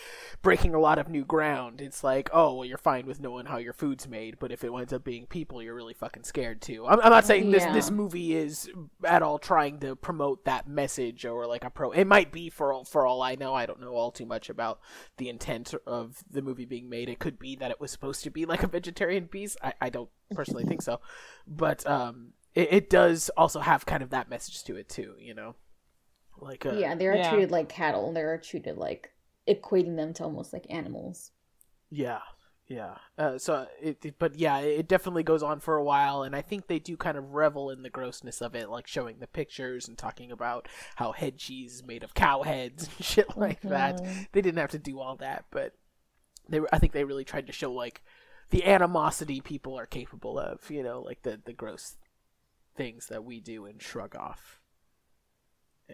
breaking a lot of new ground. It's like, oh, well, you're fine with knowing how your food's made, but if it winds up being people, you're really fucking scared too. I'm, I'm not saying this Yeah. this movie is at all trying to promote that message or like a pro. It might be for all, for all I know. I don't know all too much about the intent of the movie being made. It could be that it was supposed to be like a vegetarian piece. I, I don't personally think so, but um, it, it does also have kind of that message to it too. You know, like uh, yeah, they are Yeah. treated like cattle. They are treated like equating them to almost like animals. Yeah, yeah. Uh, so it, it- but yeah, it definitely goes on for a while, and I think they do kind of revel in the grossness of it, like showing the pictures and talking about how head cheese is made of cow heads and shit like that. They didn't have to do all that, but they, were- I think they really tried to show like the animosity people are capable of, you know, like the the gross things that we do and shrug off.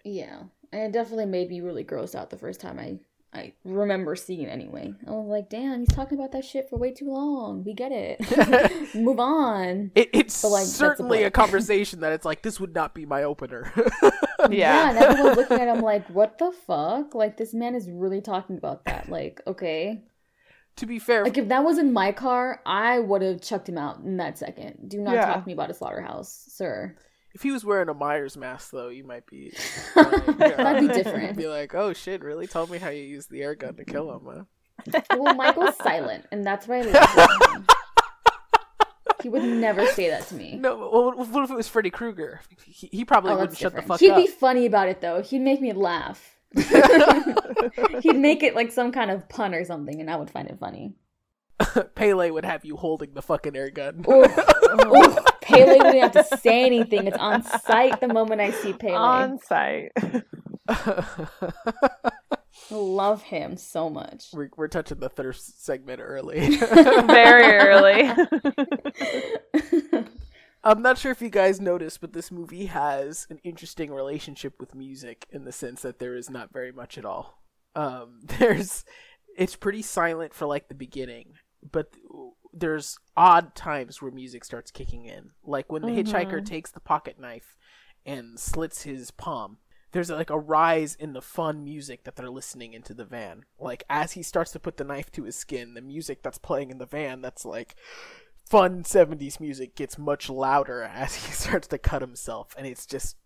Yeah, and it definitely made me really grossed out the first time I I remember seeing it anyway. I was like, damn, he's talking about that shit for way too long. We get it. Move on. It, it's But, like, certainly a point. conversation that it's like this would not be my opener. Yeah, and Yeah. everyone's looking at him like, what the fuck? Like this man is really talking about that. Like, okay. To be fair, Like if that was in my car, I would have chucked him out in that second. Do not Yeah. talk to me about a slaughterhouse, sir. If he was wearing a Myers mask, though, you might be. That'd be different. Be like, oh shit, really? Tell me how you used the air gun to kill him, huh? Well, Michael's silent, and that's what I love. him. He would never say that to me. No, well, what if it was Freddy Krueger? He, he probably Oh, wouldn't shut the fuck He'd up. be funny about it though. He'd make me laugh. He'd make it like some kind of pun or something, and I would find it funny. Pele would have you holding the fucking air gun. Oof. Oof. Pele wouldn't have to say anything. It's on sight the moment I see Pele. On site. Love him so much. we're, we're touching the thirst segment early. Very early. I'm not sure if you guys noticed, but this movie has an interesting relationship with music in the sense that there is not very much at all. Um, there's, it's pretty silent for like the beginning, but there's odd times where music starts kicking in, like when the hitchhiker takes the pocket knife and slits his palm. There's like a rise in the fun music that they're listening into the van. Like as he starts to put the knife to his skin, the music that's playing in the van that's like fun 70s music gets much louder as he starts to cut himself and it's just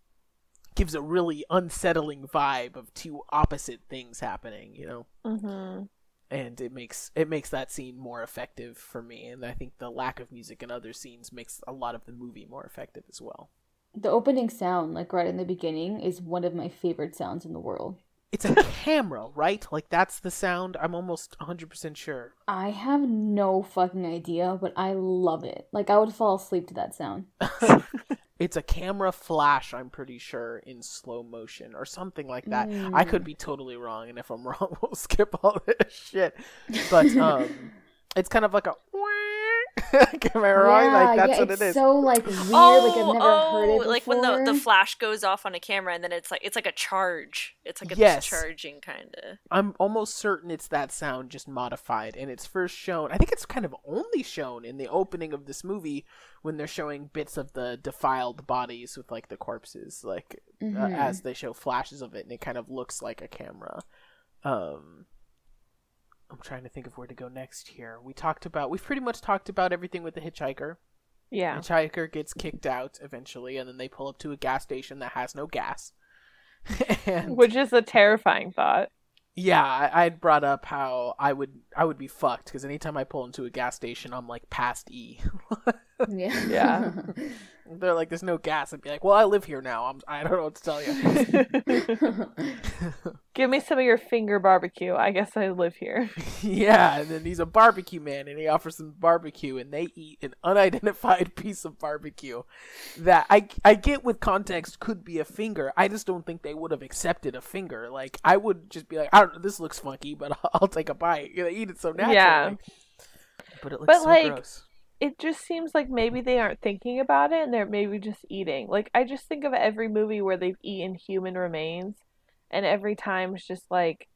gives a really unsettling vibe of two opposite things happening you know? Hmm and it makes it makes that scene more effective for me and i think the lack of music in other scenes makes a lot of the movie more effective as well. The opening sound, like right in the beginning, is one of my favorite sounds in the world. It's a camera right? Like that's the sound. I'm almost 100% sure. I have no fucking idea, but I love it. Like I would fall asleep to that sound. it's a camera flash i'm pretty sure in slow motion or something like that. I could be totally wrong and if i'm wrong we'll skip all this shit. But um it's kind of like a am i wrong Yeah, like that's yeah, what it's it is so like weird. oh, like I've never oh, heard it before. like when the, the flash goes off on a camera and then it's like it's like a charge. It's like a Yes. charging kind of. i'm almost certain it's that sound just modified and it's first shown i think it's kind of only shown in the opening of this movie when they're showing bits of the defiled bodies with like the corpses like uh, Mhm. as they show flashes of it and it kind of looks like a camera um i'm trying to think of where to go next here we talked about we've pretty much talked about everything with the hitchhiker Yeah. hitchhiker gets kicked out eventually and then they pull up to a gas station that has no gas and Which is a terrifying thought. yeah I, i'd brought up how i would i would be fucked because anytime i pull into a gas station i'm like past e yeah. Yeah. they're like there's no gas i'd be like well i live here now I'm, i don't know what to tell you Give me some of your finger barbecue. I guess I live here. Yeah, and then he's a barbecue man, and he offers them barbecue, and they eat an unidentified piece of barbecue that I I get with context could be a finger. I just don't think they would have accepted a finger. Like I would just be like, I don't know, this looks funky, but I'll, I'll take a bite. They eat it so naturally. Yeah. but it looks But, so like, gross. It just seems like maybe they aren't thinking about it and they're maybe just eating. Like I just think of every movie where they've eaten human remains and every time it's just like,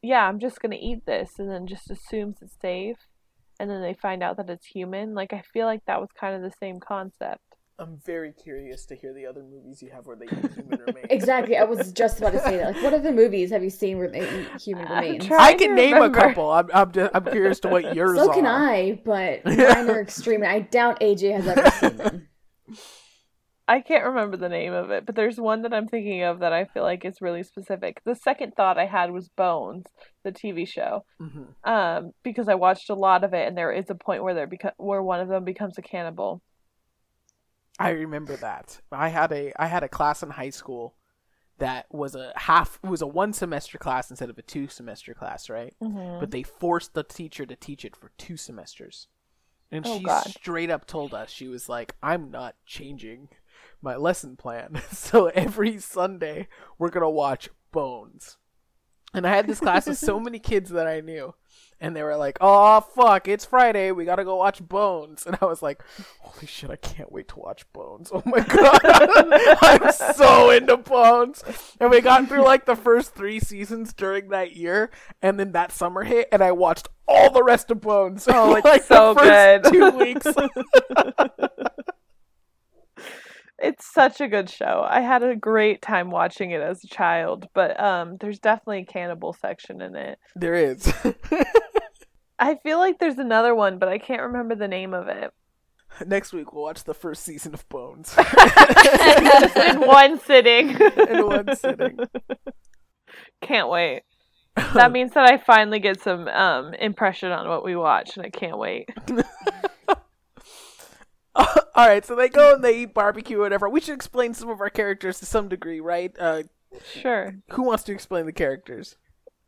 yeah, I'm just going to eat this and then just assumes it's safe and then they find out that it's human. Like I feel like that was kind of the same concept. I'm very curious to hear the other movies you have where they eat human remains. exactly. I was just about to say that. Like, what other movies have you seen where they eat human I'm remains? I can name remember. a couple. I'm I'm, just, I'm curious to what yours So are. can I, but mine are extreme. I doubt AJ has ever seen them. I can't remember the name of it, but there's one that I'm thinking of that I feel like is really specific. The second thought I had was Bones, the TV show, Mhm. um, because I watched a lot of it, and there is a point where there beco- where one of them becomes a cannibal. I remember that. I had a I had a class in high school that was a half was a one semester class instead of a two semester class, right? Mm-hmm. But they forced the teacher to teach it for two semesters. And Oh, she God. straight up told us she was like, "I'm not changing my lesson plan. so every Sunday we're going to watch Bones." And I had this class with so many kids that I knew. And they were like, oh, fuck, it's Friday. We got to go watch Bones. And I was like, holy shit, I can't wait to watch Bones. Oh my God. I'm so into Bones. And we got through like the first three seasons during that year. And then that summer hit, and I watched all the rest of Bones. Oh, it's like so the first good. two weeks. It's such a good show. I had a great time watching it as a child, but um, there's definitely a cannibal section in it. there is. I feel like there's another one, but I can't remember the name of it. Next week, we'll watch the first season of Bones Just in one sitting. in one sitting. Can't wait. That means that I finally get some um impression on what we watch, and I can't wait. All right, so they go and they eat barbecue or whatever. We should explain some of our characters to some degree, right? Uh, Sure. who wants to explain the characters?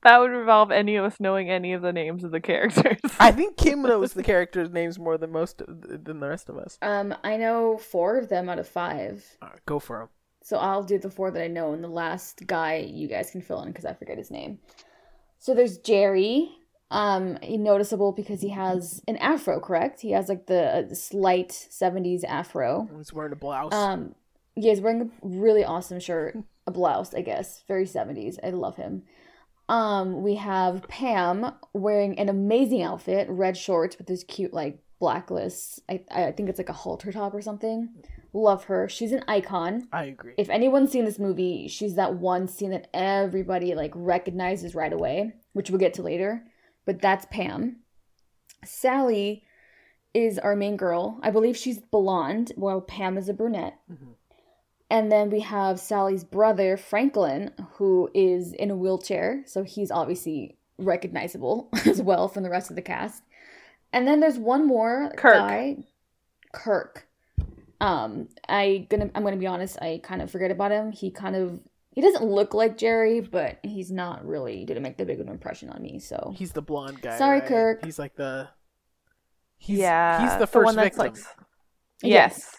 That would involve any of us knowing any of the names of the characters. I think Kim knows the characters' names more than most than the rest of us. Um, I know four of them out of five. Uh, go for them. So I'll do the four that I know, and the last guy you guys can fill in because I forget his name. So there's Jerry. Um, noticeable because he has an afro, correct? He has like the uh, slight '70s afro. He's wearing a blouse. Um, yeah, he's wearing a really awesome shirt, a blouse, I guess, very '70s. I love him. Um, we have Pam wearing an amazing outfit, red shorts with this cute like blacklist. I I think it's like a halter top or something. Love her. She's an icon I agree. if anyone's seen this movie, she's that one scene that everybody like recognizes right away, which we'll get to later. But that's Pam. Sally is our main girl. I believe she's blonde, while Pam is a brunette. Mhm. And then we have Sally's brother, Franklin, who is in a wheelchair, so he's obviously recognizable as well from the rest of the cast. And then there's one more Kirk. guy, Kirk. Um, I gonna I'm gonna be honest, I kind of forget about him. He kind of he doesn't look like Jerry, but he's not really didn't make that big of an impression on me. So He's the blonde guy. Sorry, right? Kirk. He's like the. He's, yeah. he's the first one that's victim. like. Yes.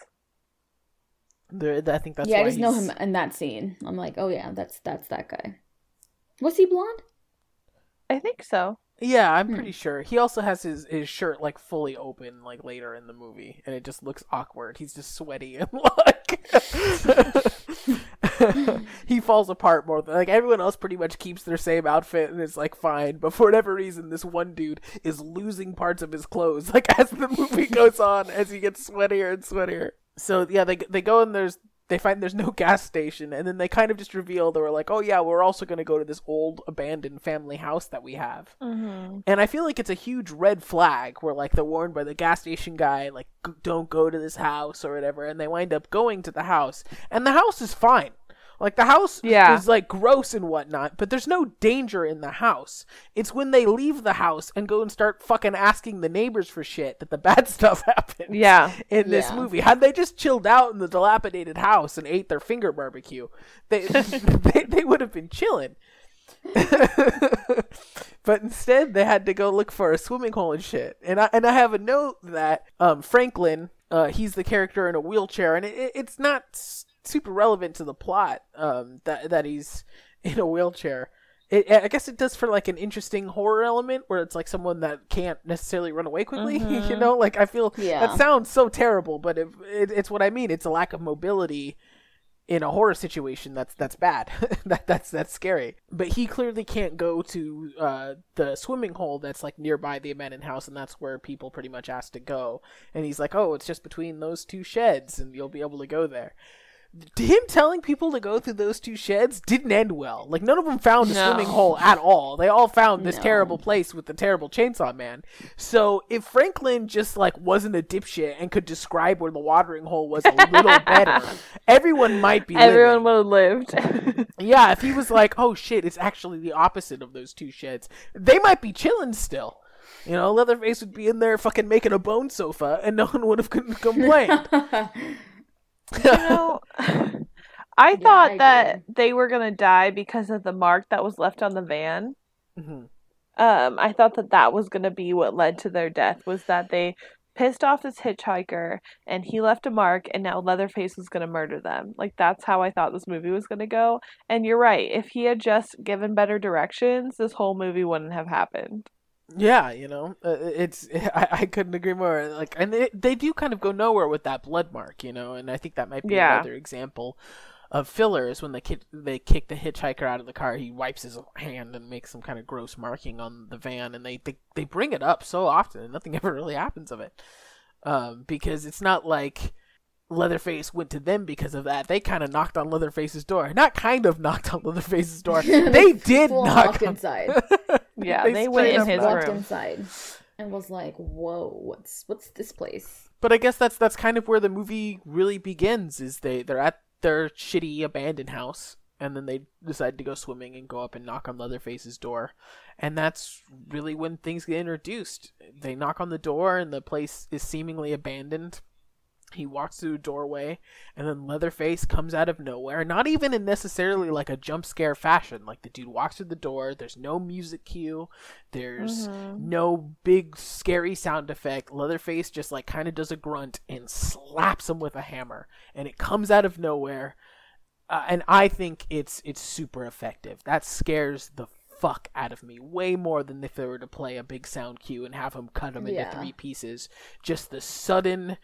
The- I think that's yeah, I why just know him in that scene. I'm like, oh yeah, that's that's that guy. Was he blonde? I think so. Yeah, I'm Hmm. pretty sure. He also has his, his shirt like fully open like later in the movie, and it just looks awkward. He's just sweaty and like he falls apart more than like everyone else. Pretty much keeps their same outfit and it's like fine, but for whatever reason, this one dude is losing parts of his clothes like as the movie goes on, as he gets sweatier and sweatier. So yeah, they they go and there's they find there's no gas station, and then they kind of just reveal they were like, oh yeah, we're also going to go to this old abandoned family house that we have. Mm-hmm. And I feel like it's a huge red flag where like they're warned by the gas station guy like don't go to this house or whatever and they wind up going to the house and the house is fine. Like the house Yeah. is like gross and whatnot, but there's no danger in the house. It's when they leave the house and go and start fucking asking the neighbors for shit that the bad stuff happens. Yeah. In this Yeah. movie, had they just chilled out in the dilapidated house and ate their finger barbecue, they they, they would have been chilling. but instead they had to go look for a swimming hole and shit. And I and I have a note that um, Franklin, uh, he's the character in a wheelchair, and it, it- it's not s- super relevant to the plot um, that that he's in a wheelchair. It, I guess it does for like an interesting horror element where it's like someone that can't necessarily run away quickly. you know, like I feel Yeah. that sounds so terrible, but it, it, it's what I mean. It's a lack of mobility in a horror situation that's that's bad that that's that's scary but he clearly can't go to uh the swimming hole that's like nearby the abandoned house and that's where people pretty much asked to go and he's like oh it's just between those two sheds and you'll be able to go there him telling people to go through those two sheds didn't end well. Like none of them found a No. swimming hole at all. They all found this No. terrible place with the terrible chainsaw man. So if Franklin just like wasn't a dipshit and could describe where the watering hole was a little better, everyone might be. Everyone would have lived. Yeah, if he was like, "Oh shit, it's actually the opposite of those two sheds," they might be chilling still. You know, Leatherface would be in there fucking making a bone sofa, and no one would have complained. You know, I thought I that they were gonna die because of the mark that was left on the van. Mhm. Um, I thought that that was gonna be what led to their death. Was that they pissed off this hitchhiker and he left a mark, and now Leatherface was gonna murder them. Like that's how I thought this movie was gonna go. And you're right. If he had just given better directions, this whole movie wouldn't have happened. Yeah, you know, uh, it's I, I couldn't agree more. Like, and they they do kind of go nowhere with that blood mark, you know, and I think that might be Yeah. another example of fillers when they kick they kick the hitchhiker out of the car. He wipes his hand and makes some kind of gross marking on the van, and they they, they bring it up so often, and nothing ever really happens of it, um, because it's not like. Leatherface went to them because of that. They kind of knocked on Leatherface's door. Not kind of knocked on Leatherface's door. they did full knock on- inside. Yeah, they went in his walked room. inside and was like, "Whoa, what's what's this place?" But I guess that's that's kind of where the movie really begins. Is they they're at their shitty abandoned house, and then they decide to go swimming and go up and knock on Leatherface's door, and that's really when things get introduced. They knock on the door, and the place is seemingly abandoned. He walks through a doorway, and then Leatherface comes out of nowhere. Not even in necessarily like a jump scare fashion. Like the dude walks through the door. There's no music cue. There's Mm-hmm. no big scary sound effect. Leatherface just like kind of does a grunt and slaps him with a hammer, and it comes out of nowhere. Uh, and I think it's it's super effective. That scares the fuck out of me way more than if they were to play a big sound cue and have him cut him into Yeah. three pieces. Just the sudden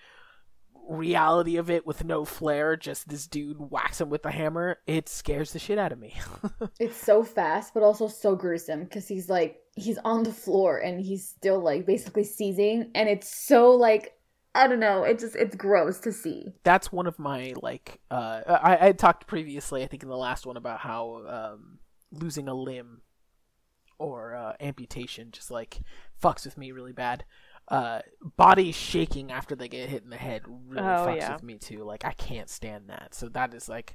reality of it with no flair, just this dude whacks him with a hammer, it scares the shit out of me. It's so fast, but also so gruesome because he's like he's on the floor and he's still like basically seizing, and it's so like I don't know. It just it's gross to see. That's one of my like uh I, I had talked previously, I think in the last one about how um losing a limb or uh, amputation just like fucks with me really bad. Uh, bodies shaking after they get hit in the head really Oh, fucks yeah. with me too. Like I can't stand that. So that is like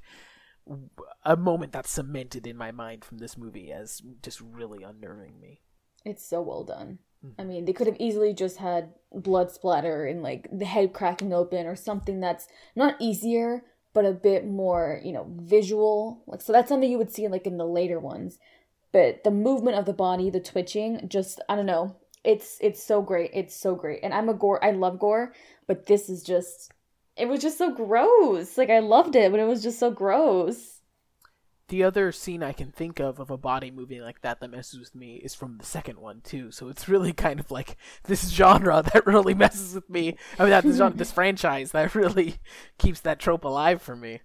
a moment that's cemented in my mind from this movie as just really unnerving me. It's so well done. Mhm. I mean, they could have easily just had blood splatter and like the head cracking open or something that's not easier but a bit more, you know, visual. Like so that's something you would see like in the later ones. But the movement of the body, the twitching, just I don't know. It's it's so great. It's so great. And I'm a gore I love gore, but this is just it was just so gross. Like I loved it, but it was just so gross. The other scene I can think of of a body moving like that that messes with me is from the second one too. So it's really kind of like this genre that really messes with me. I mean, not this genre, this franchise that really keeps that trope alive for me.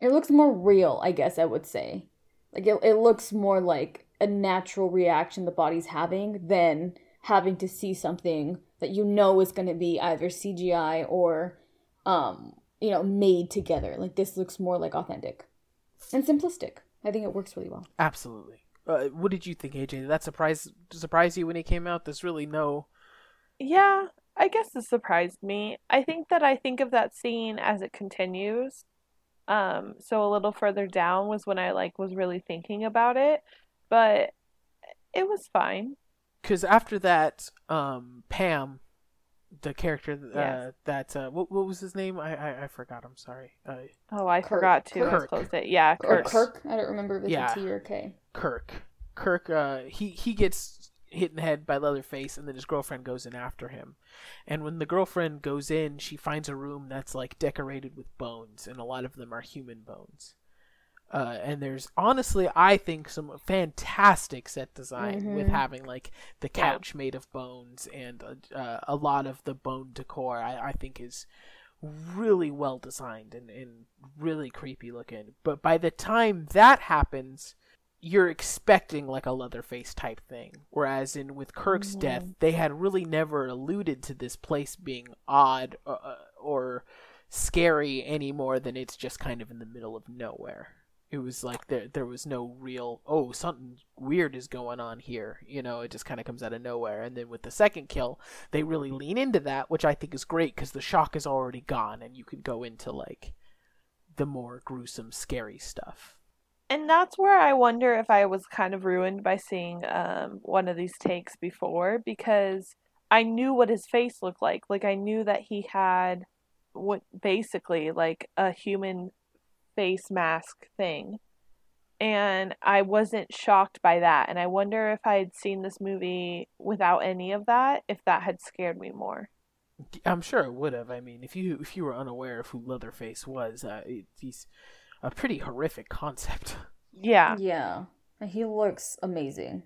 It looks more real, I guess I would say. Like it, it looks more like a natural reaction the body's having than having to see something that you know is going to be either CGI or um, you know, made together. Like this looks more like authentic and simplistic. I think it works really well. Absolutely. Uh, what did you think, AJ? Did that surprise surprise you when it came out? There's really no. Yeah, I guess it surprised me. I think that I think of that scene as it continues. Um, so a little further down was when I like was really thinking about it, but it was fine. Because after that, um, Pam, the character uh, Yes. that uh, what what was his name? I I, I forgot. I'm sorry. Uh, Oh, I Kirk. forgot to. I Kirk. closed it. Yeah, Or Kirk. Kirk, I don't remember if it's Yeah. a T or K. Kirk. Kirk, uh, he he gets hit in the head by Leatherface, and then his girlfriend goes in after him. And when the girlfriend goes in, she finds a room that's like decorated with bones, and a lot of them are human bones. Uh, and there's honestly, I think, some fantastic set design with Mhm. having like the Yeah. couch made of bones and uh, a lot of the bone decor. I, I think is really well designed and, and really creepy looking. But by the time that happens, you're expecting like a Leatherface type thing. Whereas in with Kirk's Mhm. death, they had really never alluded to this place being odd uh, uh, or scary any more than it's just kind of in the middle of nowhere. It was like there there was no real oh something weird is going on here. You know, it just kind of comes out of nowhere. And then with the second kill, they really lean into that, which I think is great because the shock is already gone, and you can go into like the more gruesome, scary stuff. And that's where I wonder if I was kind of ruined by seeing um, one of these takes before because I knew what his face looked like. Like I knew that he had what basically like a human face mask thing. And I wasn't shocked by that. And I wonder if I had seen this movie without any of that, if that had scared me more. I'm sure it would have. I mean, if you if you were unaware of who Leatherface was, uh, it, he's a pretty horrific concept. Yeah. Yeah. And he looks amazing.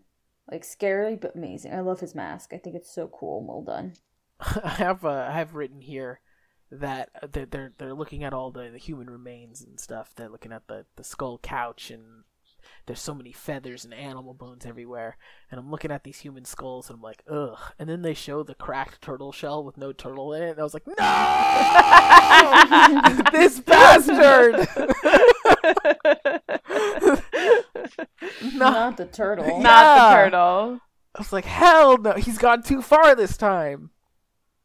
Like scary but amazing. I love his mask. I think it's so cool and well done. I have uh, I have written here that uh, they're they're, they're looking at all the, the human remains and stuff. They're looking at the, the skull couch and there's so many feathers and animal bones everywhere. And I'm looking at these human skulls and I'm like, ugh. And then they show the cracked turtle shell with no turtle in it, and I was like, no, this bastard. no. Not the turtle. Not the turtle. I was like, hell no, he's gone too far this time.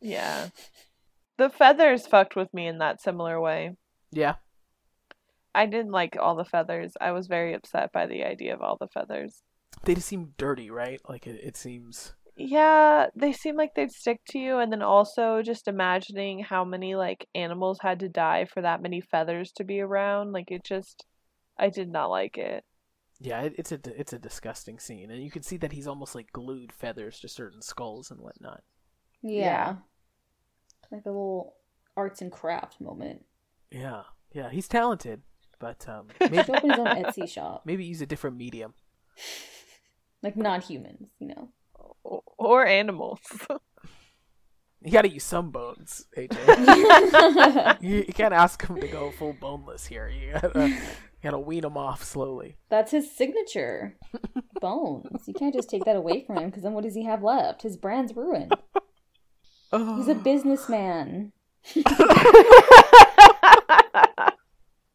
Yeah. The feathers fucked with me in that similar way. Yeah. I didn't like all the feathers. I was very upset by the idea of all the feathers. They just seem dirty, right? Like it, it seems Yeah, they seem like they'd stick to you, and then also just imagining how many like animals had to die for that many feathers to be around. Like it just, I did not like it. Yeah, it, it's a it's a disgusting scene, and you can see that he's almost like glued feathers to certain skulls and whatnot. Yeah. Yeah. Like a little arts and craft moment. Yeah, yeah, he's talented, but um, maybe should open his own Etsy shop. maybe use a different medium. Like non humans, you know. O- Or animals. You got to use some bones, AJ. you, you can't ask him to go full boneless here. You gotta you gotta wean him off slowly. That's his signature. Bones. You can't just take that away from him because then what does he have left? His brand's ruined. Oh. He's a businessman.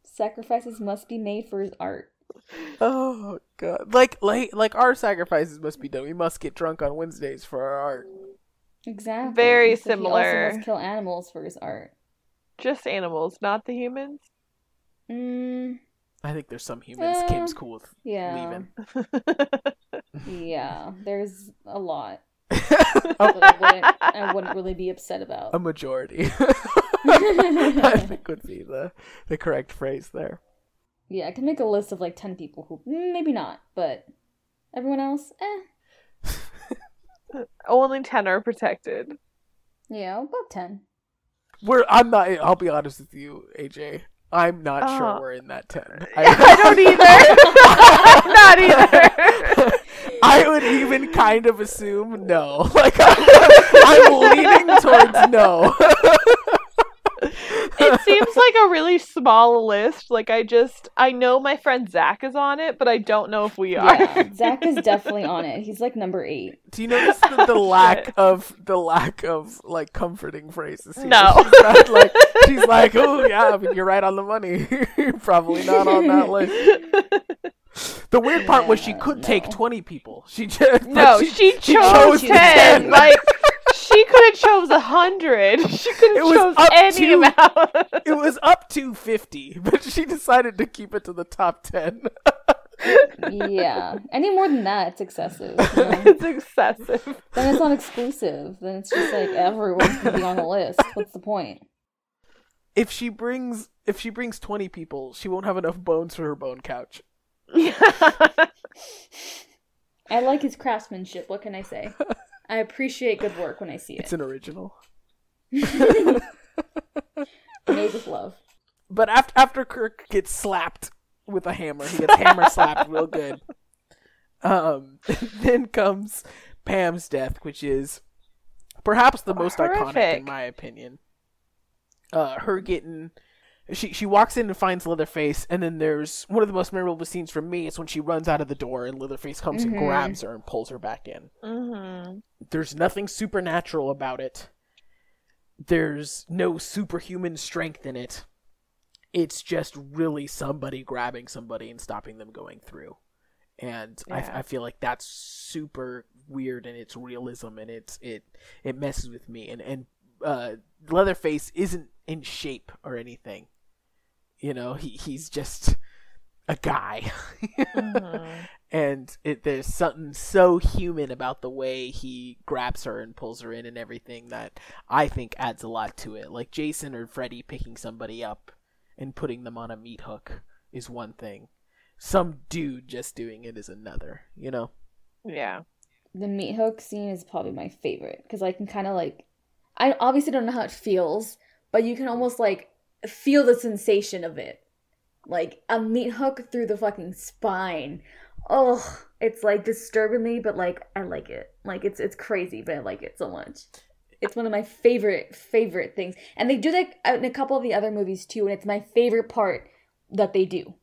Sacrifices must be made for his art. Oh god! Like like like our sacrifices must be done. We must get drunk on Wednesdays for our art. Exactly. Very So He similar. also must kill animals for his art. just animals, not the humans. Mm, I think there's some humans Eh, Kim's cool with yeah. leaving. Yeah. There's a lot that I wouldn't, I wouldn't really be upset about. a majority. I think would be the the correct phrase there. Yeah, I can make a list of like 10 people who mm, maybe not, but everyone else, eh. Only ten are protected. Yeah, about 10. We're I'm not. I'll be honest with you, AJ. I'm not Uh, sure we're in that ten. I don't either. not either. I would even kind of assume no. Like I'm, I'm leaning towards no. it seems like a really small list. Like I just I know my friend Zach is on it, but I don't know if we are. Yeah, Zach is definitely on it. He's like number 8. Do you notice the, the lack of the lack of like comforting phrases? Here? No. she's not like she's like, oh yeah, I mean, you're right on the money. Probably not on that list. The weird part was she Yeah, could take twenty people. She just no, but she, chose, chose 10. 10. Like she could have chose a hundred. She could It have chose any to- amount. It was up to fifty, but she decided to keep it to the top ten. Yeah. Any more than that, it's excessive. you know? it's excessive. then it's not exclusive. Then it's just like everyone's gonna be on the list. What's the point? if she brings if she brings twenty people, she won't have enough bones for her bone couch. I like his craftsmanship. What can I say? I appreciate good work when I see it. It's an original. Made with love. But after after Kirk gets slapped with a hammer, he gets hammer slapped real good. Um, then comes Pam's death, which is perhaps the most iconic in my opinion. Uh, her getting she she walks in and finds Leatherface, and then there's one of the most memorable scenes for me. is when she runs out of the door and Leatherface comes and Mhm. grabs her and pulls her back in. hmm There's nothing supernatural about it. There's no superhuman strength in it. It's just really somebody grabbing somebody and stopping them going through. And Yeah. I, I feel like that's super weird in its realism and it's it it messes with me. And and uh, Leatherface isn't in shape or anything. You know, he he's just a guy. Mhm. and it there's something so human about the way he grabs her and pulls her in and everything that I think adds a lot to it. Like Jason or Freddy picking somebody up and putting them on a meat hook is one thing. Some dude just doing it is another, you know? Yeah. The meat hook scene is probably my favorite because I can kind of like, I obviously don't know how it feels, but you can almost like feel the sensation of it, like a meat hook through the fucking spine. Oh, it's like disturbingly, but like I like it. Like it's it's crazy, but I like it so much. It's one of my favorite favorite things, and they do that in a couple of the other movies too, and it's my favorite part that they do.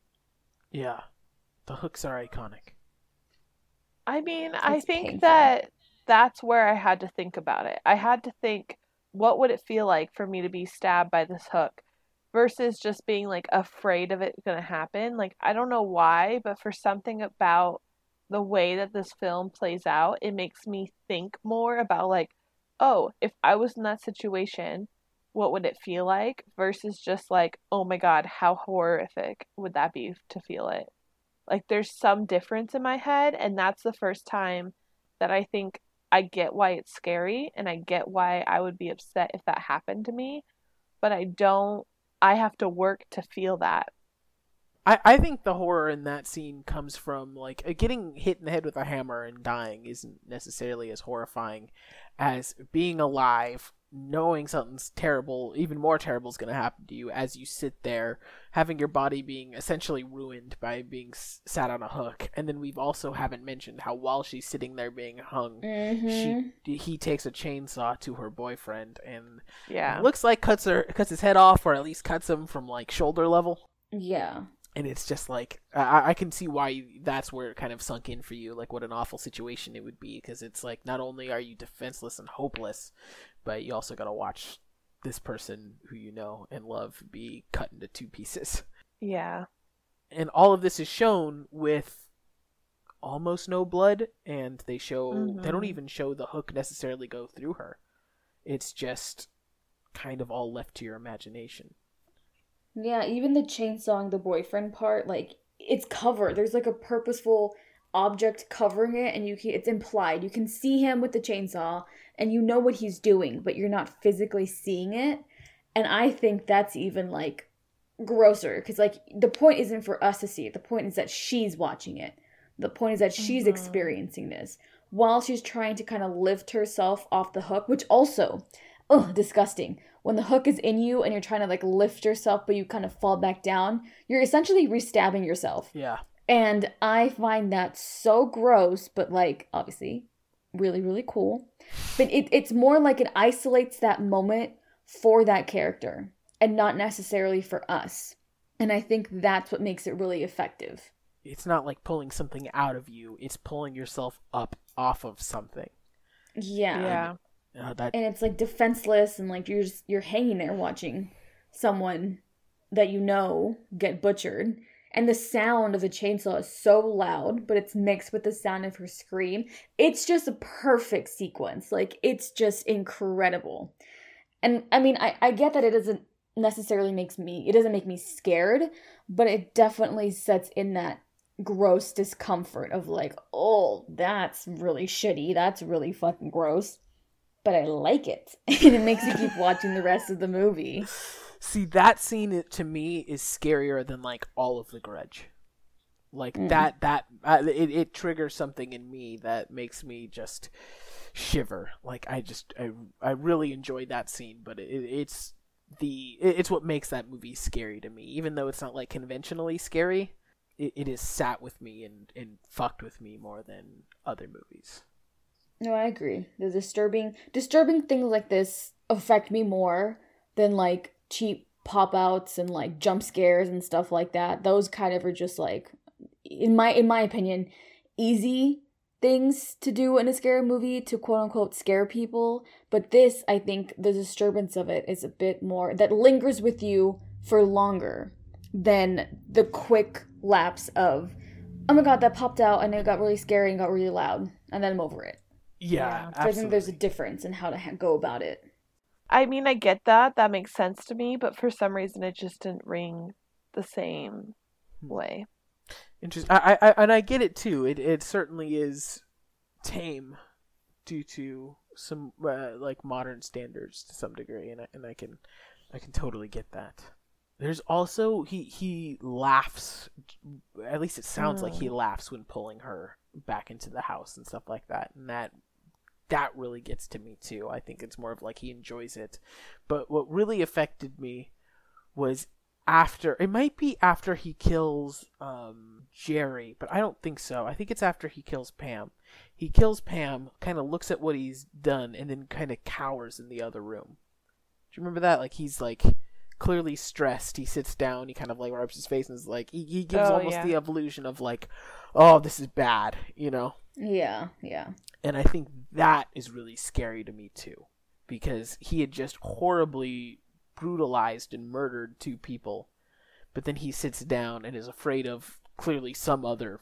Yeah. The hooks are iconic. I mean, I think painful. that that's where I had to think about it. I had to think, what would it feel like for me to be stabbed by this hook versus just being like afraid of it going to happen? Like, I don't know why, but for something about the way that this film plays out, it makes me think more about like, oh, if I was in that situation, what would it feel like versus just like, oh my God, how horrific would that be to feel it? Like there's some difference in my head, and that's the first time that I think I get why it's scary and I get why I would be upset if that happened to me, but I don't I have to work to feel that. I, I think the horror in that scene comes from like uh, getting hit in the head with a hammer and dying isn't necessarily as horrifying as being alive knowing something's terrible, even more terrible, is going to happen to you as you sit there, having your body being essentially ruined by being s- sat on a hook. And then we've also haven't mentioned how while she's sitting there being hung, Mhm. she he takes a chainsaw to her boyfriend and Yeah. looks like cuts her cuts his head off, or at least cuts him from like shoulder level Yeah. And it's just like I, I can see why that's where it kind of sunk in for you like what an awful situation it would be because it's like not only are you defenseless and hopeless but you also got to watch this person who you know and love be cut into two pieces Yeah. and all of this is shown with almost no blood and they show they don't Mhm. even show the hook necessarily go through her it's just kind of all left to your imagination Yeah, even the chainsawing the boyfriend part, like it's covered. There's like a purposeful object covering it, and you can, it's implied. You can see him with the chainsaw, and you know what he's doing, but you're not physically seeing it. And I think that's even like grosser because like the point isn't for us to see it. The point is that she's watching it. The point is that she's Mhm. experiencing this while she's trying to kind of lift herself off the hook, which also, ugh, disgusting. When the hook is in you and you're trying to like lift yourself, but you kind of fall back down, you're essentially re-stabbing yourself. yeah And I find that so gross, but like obviously really, really cool. But it, it's more like it isolates that moment for that character and not necessarily for us. And I think that's what makes it really effective. it's not like pulling something out of you it's pulling yourself up off of something Yeah. Yeah. Uh, that And it's like defenseless and like you're just you're hanging there watching someone that you know get butchered. And the sound of the chainsaw is so loud, but it's mixed with the sound of her scream. It's just a perfect sequence. Like it's just incredible. And I mean, I, I get that it doesn't necessarily makes me it doesn't make me scared, but it definitely sets in that gross discomfort of like, oh, that's really shitty. That's really fucking gross. But I like it. and it makes you keep watching the rest of the movie. see that scene to me is scarier than like all of the grudge like Mm. that that uh, it, it triggers something in me that makes me just shiver like i just i, I really enjoyed that scene but it, it's the it- it's what makes that movie scary to me even though it's not like conventionally scary it, it has sat with me and and fucked with me more than other movies No, I agree. The disturbing disturbing things like this affect me more than like cheap pop outs and like jump scares and stuff like that. Those kind of are just like in my in my opinion, easy things to do in a scary movie to quote unquote scare people. But this, I think the disturbance of it is a bit more that lingers with you for longer than the quick lapse of oh my god, that popped out and it got really scary and got really loud and then I'm over it. Yeah, So I think there's a difference in how to ha- go about it. I mean, I get that. That makes sense to me, but for some reason it just didn't ring the same Hmm. way. Interesting. I, I, I, and I get it too. It, it certainly is tame due to some uh, like modern standards to some degree, and I, and I can, I can totally get that. There's also he he laughs. At least it sounds like he laughs when pulling her back into the house and stuff like that, and that that really gets to me too. I think it's more of like he enjoys it. But what really affected me was after it might be after he kills um Jerry, but I don't think so. I think it's after he kills Pam. He kills Pam, kind of looks at what he's done and then kind of cowers in the other room. Do you remember that? Like he's like clearly stressed. He sits down, he kind of like rubs his face and is like he, he gives Oh, almost yeah. the illusion of like, "Oh, this is bad," you know? Yeah, yeah. And I think that is really scary to me too, because he had just horribly brutalized and murdered two people, but then he sits down and is afraid of clearly some other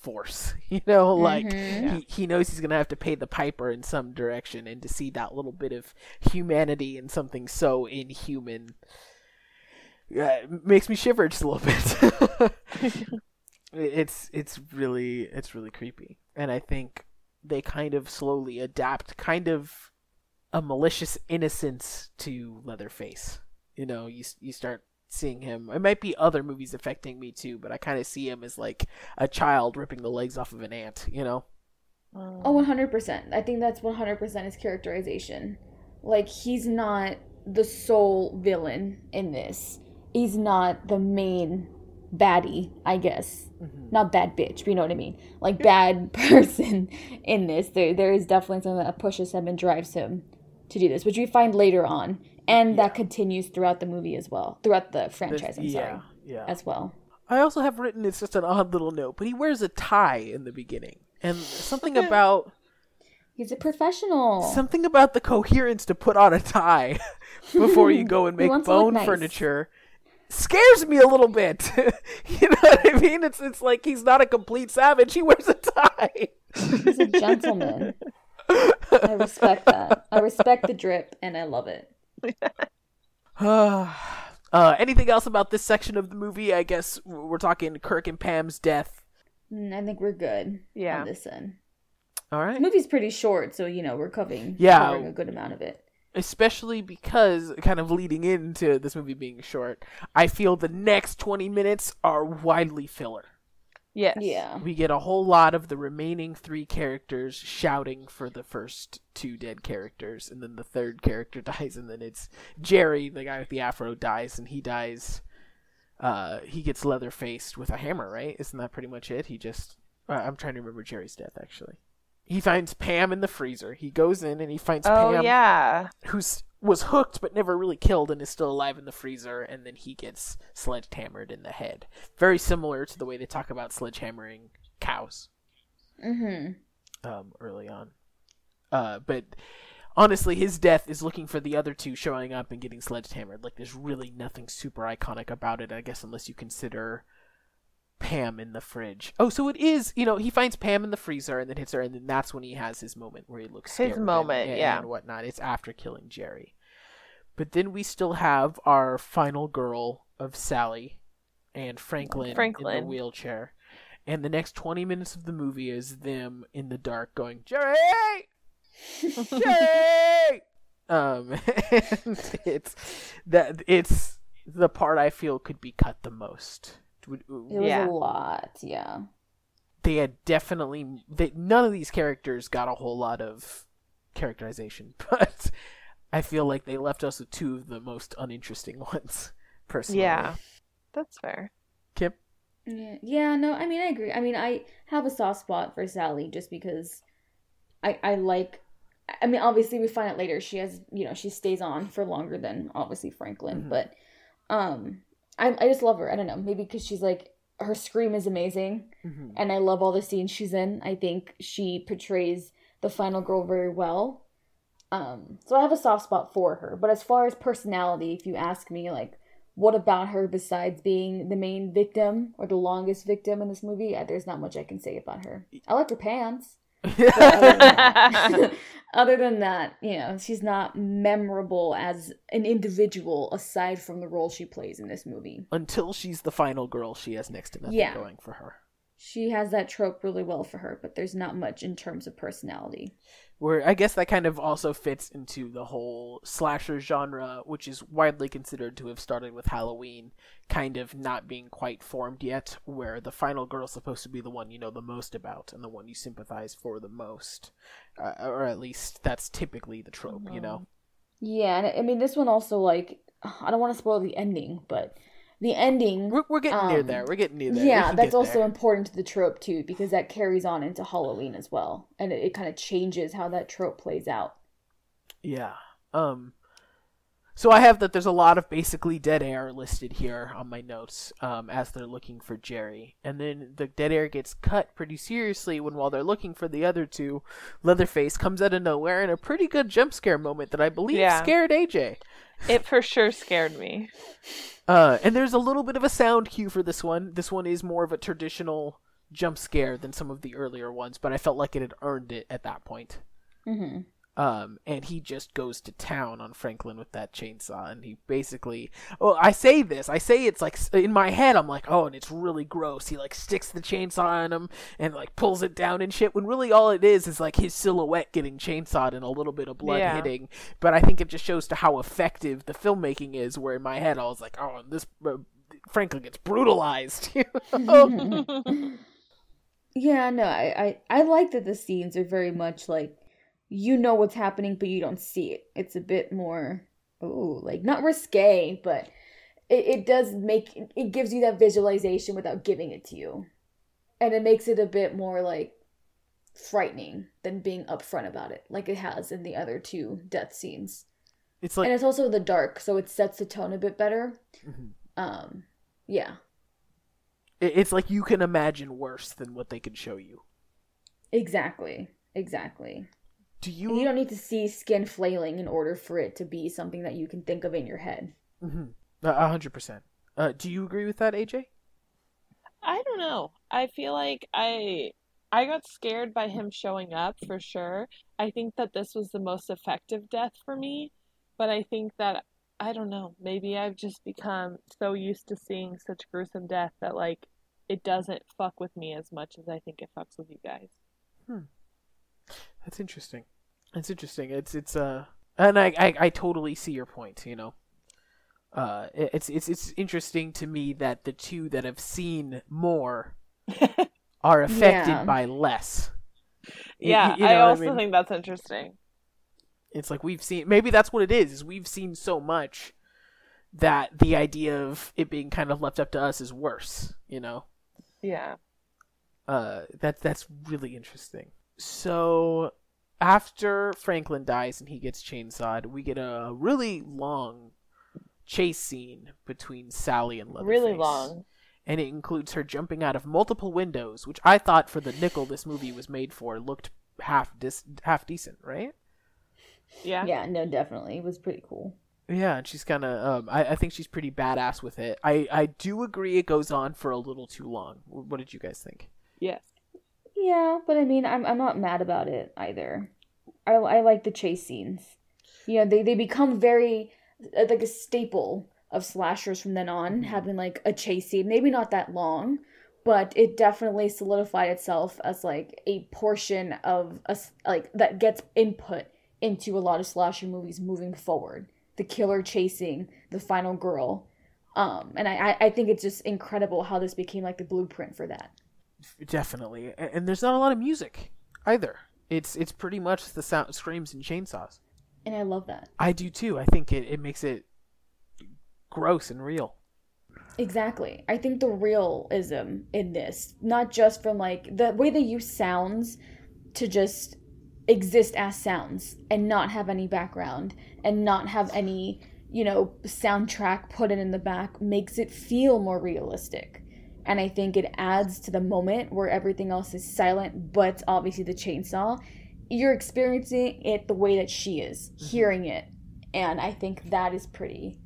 force. You know, like Mhm. he, he knows he's gonna have to pay the piper in some direction, and to see that little bit of humanity in something so inhuman. Uh, makes me shiver just a little bit. it's it's really it's really creepy and i think they kind of slowly adapt kind of a malicious innocence to Leatherface. You know, you you start seeing him. It might be other movies affecting me too, but I kind of see him as like a child ripping the legs off of an ant. You know. Oh, 100%. I think that's 100% his characterization. Like, he's not the sole villain in this. He's not the main baddie, I guess. Mhm. Not bad bitch, but you know what I mean. Like, bad person in this. There, there is definitely something that pushes him and drives him to do this, which we find later on. And that continues throughout the movie as well. Throughout the franchise, I'm yeah, sorry. yeah. As well. I also have written it's just an odd little note, but he wears a tie in the beginning, and something about He's a professional. something about the coherence to put on a tie before you go and make wants to look bone nice. furniture scares me a little bit. you know what I mean? It's it's like he's not a complete savage. He wears a tie. He's a gentleman. I respect that. I respect the drip, and I love it. uh, anything else about this section of the movie? I guess we're talking Kirk and Pam's death. Mm, I think we're good Yeah. on this end. All The movie's pretty short, so you know we're covering, Yeah. covering a good amount of it. Especially because kind of leading into this movie being short, I feel the next 20 minutes are widely filler. Yes. Yeah. We get a whole lot of the remaining three characters shouting for the first two dead characters, and then the third character dies, and then it's Jerry, the guy with the afro, dies, and he dies. Uh, he gets leather faced with a hammer, right? Isn't that pretty much it? He just. Uh, I'm trying to remember Jerry's death, actually. He finds Pam in the freezer. He goes in and he finds Oh Pam yeah. who's was hooked but never really killed and is still alive in the freezer and then he gets sledgehammered in the head very similar to the way they talk about sledgehammering cows Mm-hmm. um, early on uh, but honestly his death is looking for the other two showing up and getting sledgehammered like there's really nothing super iconic about it i guess unless you consider Pam in the fridge. Oh, so it is, you know, he finds Pam in the freezer and then hits her, and then that's when he has his moment where he looks His moment, and, yeah. and whatnot. It's after killing Jerry. But then we still have our final girl of Sally and Franklin, in Franklin. the wheelchair. And the next 20 minutes of the movie is them in the dark going, Jerry! Jerry! um, and it's that it's the part I feel could be cut the most. Would- It was Yeah. a lot, yeah. They had definitely they, none of these characters got a whole lot of characterization, but I feel like they left us with two of the most uninteresting ones. Personally, Yeah. That's fair. Kip. Yeah, yeah, no, I mean, I agree. I mean, I have a soft spot for Sally just because I I like. I mean, obviously, we find out later she has, you know, she stays on for longer than obviously Franklin, Mhm. but um, I I just love her. I don't know, maybe because she's like her scream is amazing, Mhm. and I love all the scenes she's in. I think she portrays the final girl very well. Um, so I have a soft spot for her. But as far as personality, if you ask me, like, what about her besides being the main victim or the longest victim in this movie? There's not much I can say about her. I like her pants. But other, than that, other than that, you know, she's not memorable as an individual aside from the role she plays in this movie. Until she's the final girl, she has next to nothing Yeah. going for her. She has that trope really well for her, but there's not much in terms of personality. Where I guess that kind of also fits into the whole slasher genre, which is widely considered to have started with Halloween, kind of not being quite formed yet, where the final girl's supposed to be the one you know the most about and the one you sympathize for the most. Uh, or at least that's typically the trope, you know? Yeah, and I mean, this one also, like, I don't want to spoil the ending, but the ending. We're, we're getting near Um, there. We're getting near there. Yeah, that's also there. important to the trope, too, because that carries on into Halloween as well. And it, it kind of changes how that trope plays out. Yeah. Um so I have that there's a lot of basically dead air listed here on my notes um, as they're looking for Jerry. And then the dead air gets cut pretty seriously when while they're looking for the other two, Leatherface comes out of nowhere in a pretty good jump scare moment that I believe Yeah. scared AJ. It for sure scared me. Uh, and there's a little bit of a sound cue for this one. This one is more of a traditional jump scare than some of the earlier ones, but I felt like it had earned it at that point. hmm Um, and he just goes to town on Franklin with that chainsaw, and he basically. Well, I say this, I say it's like in my head, I'm like, oh, and it's really gross. He like sticks the chainsaw on him and like pulls it down and shit. When really all it is is like his silhouette getting chainsawed and a little bit of blood Yeah. hitting. But I think it just shows to how effective the filmmaking is. Where in my head, I was like, oh, this uh, Franklin gets brutalized. you know? Yeah, no, I, I I like that the scenes are very much like you know what's happening, but you don't see it. It's a bit more, oh, like not risque, but it, it does make it gives you that visualization without giving it to you, and it makes it a bit more like frightening than being upfront about it, like it has in the other two death scenes. it's like and it's also the dark, so it sets the tone a bit better. Mhm. Um, yeah, it's like you can imagine worse than what they can show you. exactly, exactly. Do And you? you don't need to see skin flailing in order for it to be something that you can think of in your head. Mhm. A a hundred percent. Uh, do you agree with that, AJ? I don't know. I feel like I I got scared by him showing up for sure. I think that this was the most effective death for me, but I think that I don't know. Maybe I've just become so used to seeing such gruesome death that like it doesn't fuck with me as much as I think it fucks with you guys. Hmm. That's interesting. That's interesting. It's it's uh, and I I, I totally see your point. You know, uh, it's it's it's interesting to me that the two that have seen more are affected Yeah. by less. Yeah, you I know what also mean? think that's interesting. it's like we've seen maybe that's what it is is we've seen so much that the idea of it being kind of left up to us is worse you know Yeah. uh that that's really interesting so after franklin dies and he gets chainsawed we get a really long chase scene between sally and Leatherface. Really long. and it includes her jumping out of multiple windows which i thought for the nickel this movie was made for looked half dis- half decent right Yeah. Yeah, no, definitely. It was pretty cool. Yeah, and she's kind of. Um, I, I think she's pretty badass with it. I, I do agree it goes on for a little too long. What did you guys think? Yeah. Yeah, but I mean, I'm I'm not mad about it either. I I like the chase scenes. You know, they they become very uh, like a staple of slashers from then on, having like a chase scene. Maybe not that long, but it definitely solidified itself as like a portion of us like that gets input into a lot of slasher movies moving forward. The killer chasing the final girl. Um, and I, I- I think it's just incredible how this became like the blueprint for that. Definitely, and there's not a lot of music either. It's it's pretty much the sound screams and chainsaws. And I love that. I do too. I think it, it makes it gross and real. Exactly. I think the realism in this, not just from like the way they use sounds to just exist as sounds and not have any background and not have any, you know, soundtrack put in in the back makes it feel more realistic. And I think it adds to the moment where everything else is silent, but obviously the chainsaw. You're experiencing it the way that she is, mm-hmm. hearing it. And I think that is pretty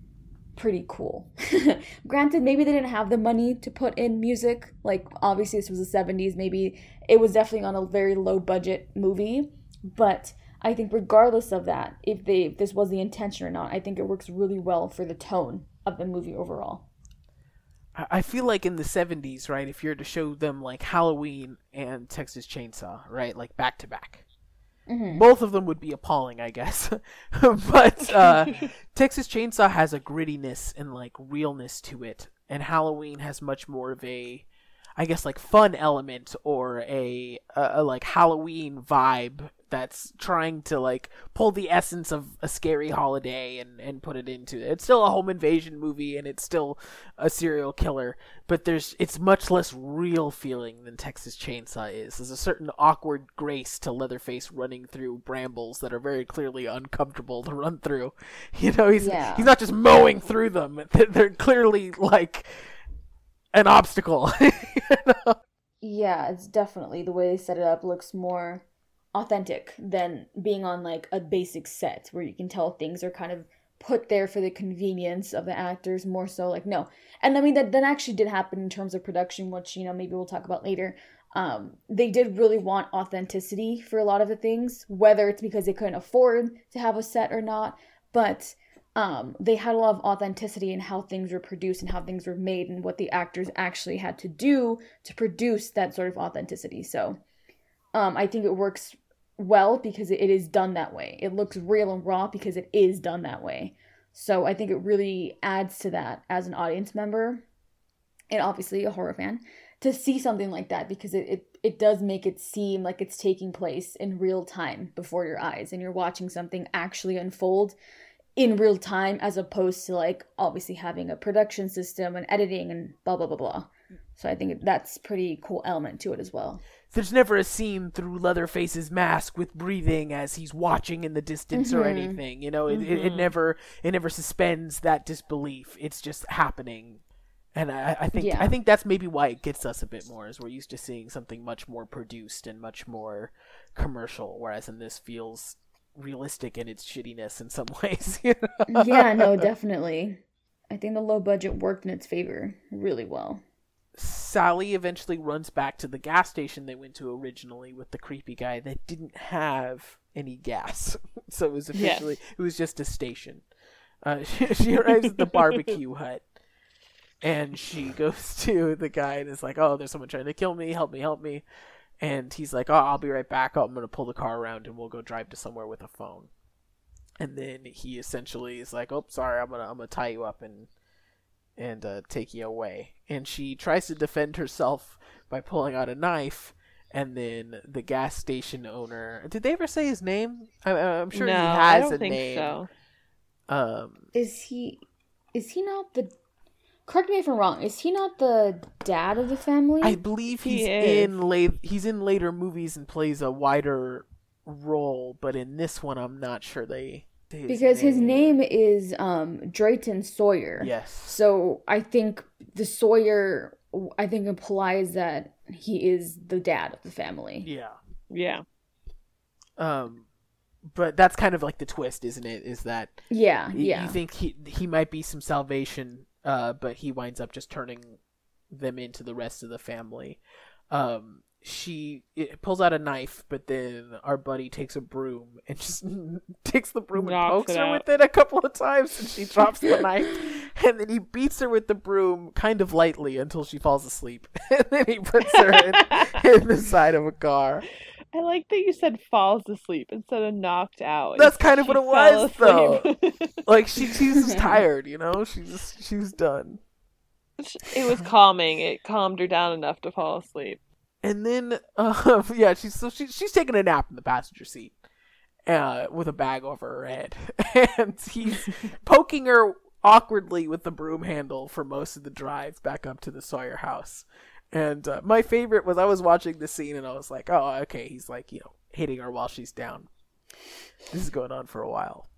pretty cool. Granted, maybe they didn't have the money to put in music. Like, obviously, this was the 70s. Maybe it was definitely on a very low budget movie. But I think, regardless of that, if they if this was the intention or not, I think it works really well for the tone of the movie overall. I feel like in the 70s, right, if you're to show them like Halloween and Texas Chainsaw, right, like back to back, both of them would be appalling, I guess. but uh, Texas Chainsaw has a grittiness and like realness to it, and Halloween has much more of a, I guess, like fun element or a, a, a like Halloween vibe that's trying to like pull the essence of a scary holiday and and put it into it. It's still a home invasion movie and it's still a serial killer, but there's it's much less real feeling than Texas Chainsaw is. There's a certain awkward grace to Leatherface running through brambles that are very clearly uncomfortable to run through. You know, he's Yeah. he's not just mowing through them. They're- clearly like an obstacle. you know? Yeah, it's definitely the way they set it up looks more authentic than being on like a basic set where you can tell things are kind of put there for the convenience of the actors more so like no. And I mean that that actually did happen in terms of production, which you know maybe we'll talk about later. um, they did really want authenticity for a lot of the things, whether it's because they couldn't afford to have a set or not, but um, they had a lot of authenticity in how things were produced and how things were made and what the actors actually had to do to produce that sort of authenticity. So um, I think it works well because it is done that way. It looks real and raw because it is done that way. So I think it really adds to that as an audience member and obviously a horror fan to see something like that because it, it, it does make it seem like it's taking place in real time before your eyes and you're watching something actually unfold in real time as opposed to like obviously having a production system and editing and blah blah blah blah. So I think that's pretty cool element to it as well. There's never a scene through Leatherface's mask with breathing as he's watching in the distance or Mhm. anything. You know, it, it, it Mhm. never it never suspends that disbelief. It's just happening. And I, I think Yeah. I think that's maybe why it gets us a bit more, is we're used to seeing something much more produced and much more commercial, whereas in this feels realistic in its shittiness in some ways. Yeah, no, definitely. I think the low budget worked in its favor really well. Sally eventually runs back to the gas station they went to originally with the creepy guy that didn't have any gas. So it was Yes. officially it was just a station. Uh, she, she arrives at the barbecue hut and she goes to the guy and is like, "Oh, there's someone trying to kill me. Help me, help me." And he's like, "Oh, I'll be right back. I'm going to pull the car around and we'll go drive to somewhere with a phone." And then he essentially is like, "Oh, sorry. I'm going to I'm going to tie you up and and uh, take you away. And she tries to defend herself by pulling out a knife. And then the gas station owner. Did they ever say his name? I, I'm sure no, he I has don't a think name. so. Um, Is he is he not the correct me if I'm wrong, is he not the dad of the family? I believe he's is. in late. He's in later movies and plays a wider role, but in this one, I'm not sure they. They- because his name is um Drayton Sawyer. Yes. So I think the Sawyer I think implies that he is the dad of the family. Yeah. Yeah. Um, but that's kind of like the twist, isn't it? Is that Yeah, y- yeah. you think he he might be some salvation, uh, but he winds up just turning them into the rest of the family. Um, she it pulls out a knife, but then our buddy takes a broom and just takes the broom and pokes her out. with it a couple of times, and she drops the knife. And then he beats her with the broom kind of lightly until she falls asleep, and then he puts her in, in the side of a car. I like that you said falls asleep instead of knocked out. That's kind of what it was, though. Like she, she was just tired, you know. She's she's done. it was calming. It calmed her down enough to fall asleep. And then, uh, yeah, she's so she, she's taking a nap in the passenger seat, uh, with a bag over her head, and he's poking her awkwardly with the broom handle for most of the drive back up to the Sawyer house. And uh, my favorite was I was watching the scene and I was like, oh, okay, he's like, you know, hitting her while she's down. This is going on for a while.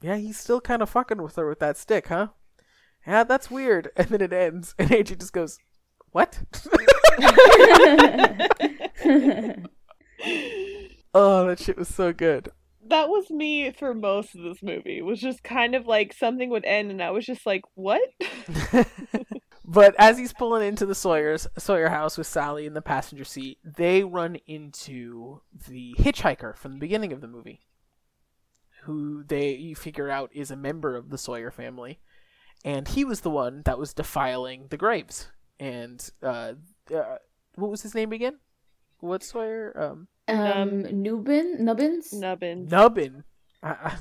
Yeah, he's still kind of fucking with her with that stick, huh? Yeah, that's weird. And then it ends, and AJ just goes, "What?" oh, that shit was so good. That was me for most of this movie. It was just kind of like something would end, and I was just like, "What?" But as he's pulling into the Sawyer's Sawyer house with Sally in the passenger seat, they run into the hitchhiker from the beginning of the movie, who they you figure out is a member of the Sawyer family, and he was the one that was defiling the graves. And uh, uh what was his name again? What Sawyer? Um, Um, Nubin, Nubbins. Nubbins. Nubbin. I, I,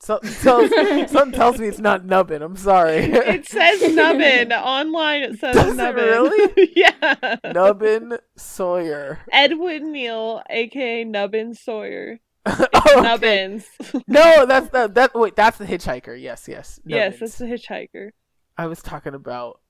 something, tells, something tells me it's not Nubbin. I'm sorry. It says Nubbin online. It says Does it Nubbin. really? yeah. Nubbin Sawyer. Edwin Neal, aka Nubbin Sawyer. Oh. Nubbins. No, that's the that. Wait, that's the hitchhiker. Yes, yes. yes, Nubbins. that's the hitchhiker. I was talking about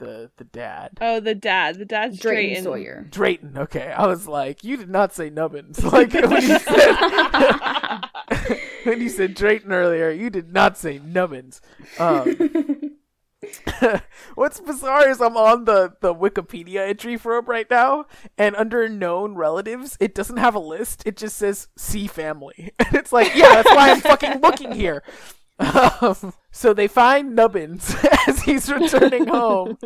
the the dad. Oh, the dad. The dad's Drayton Drayton. Sawyer. Drayton. Okay, I was like, you did not say Nubbins. Like when you said when you said Drayton earlier, you did not say Nubbins. Um, What's bizarre is I'm on the, the Wikipedia entry for him right now, and under known relatives, it doesn't have a list. It just says "see family," and it's like, yeah, that's why I'm fucking looking here. Um, so they find Nubbins as he's returning home,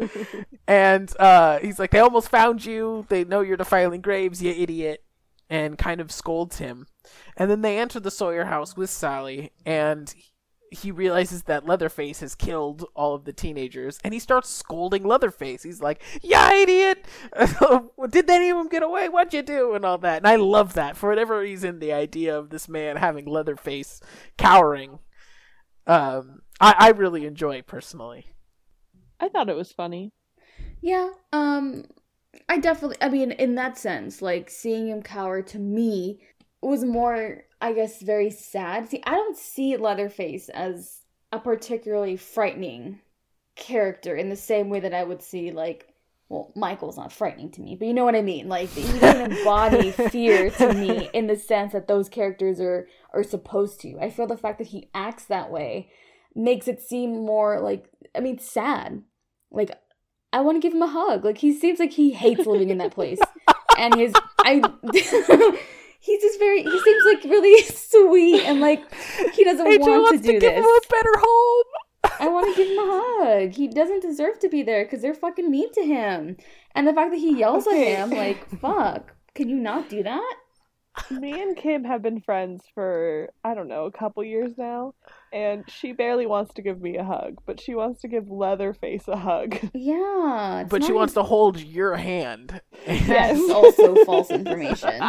and uh, he's like, "They almost found you. They know you're defiling graves, you idiot," and kind of scolds him. And then they enter the Sawyer house with Sally, and he realizes that Leatherface has killed all of the teenagers, and he starts scolding Leatherface. He's like, "Yeah, idiot! Did any of them get away? What'd you do?" and all that. And I love that for whatever reason. The idea of this man having Leatherface cowering, um, I, I really enjoy personally. I thought it was funny. Yeah, um I definitely I mean in that sense, like seeing him cower to me was more I guess very sad. See, I don't see Leatherface as a particularly frightening character in the same way that I would see like well, Michael's not frightening to me, but you know what I mean. Like he doesn't embody fear to me in the sense that those characters are are supposed to. I feel the fact that he acts that way makes it seem more like I mean sad. Like I want to give him a hug. Like he seems like he hates living in that place. and his I he's just very he seems like really sweet and like he doesn't AJ want wants to do give this. him a better home. I want to give him a hug. He doesn't deserve to be there because they're fucking mean to him. And the fact that he yells Okay. at him, like, fuck, can you not do that? Me and Kim have been friends for, I don't know, a couple years now. And she barely wants to give me a hug, but she wants to give Leatherface a hug. Yeah. it's But she not wants to hold your hand. That's Yes. also false information.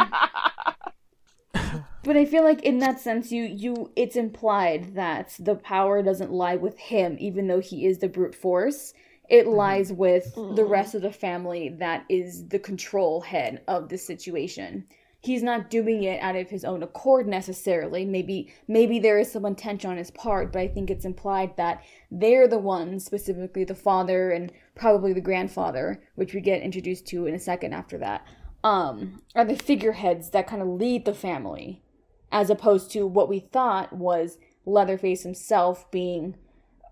But I feel like in that sense you you it's implied that the power doesn't lie with him even though he is the brute force. It lies with the Mm. rest of the family that is the control head of the situation. He's not doing it out of his own accord necessarily. Maybe maybe there is some intention on his part, but I think it's implied that they're the ones, specifically the father and probably the grandfather, which we get introduced to in a second after that, um, are the figureheads that kind of lead the family, as opposed to what we thought was Leatherface himself being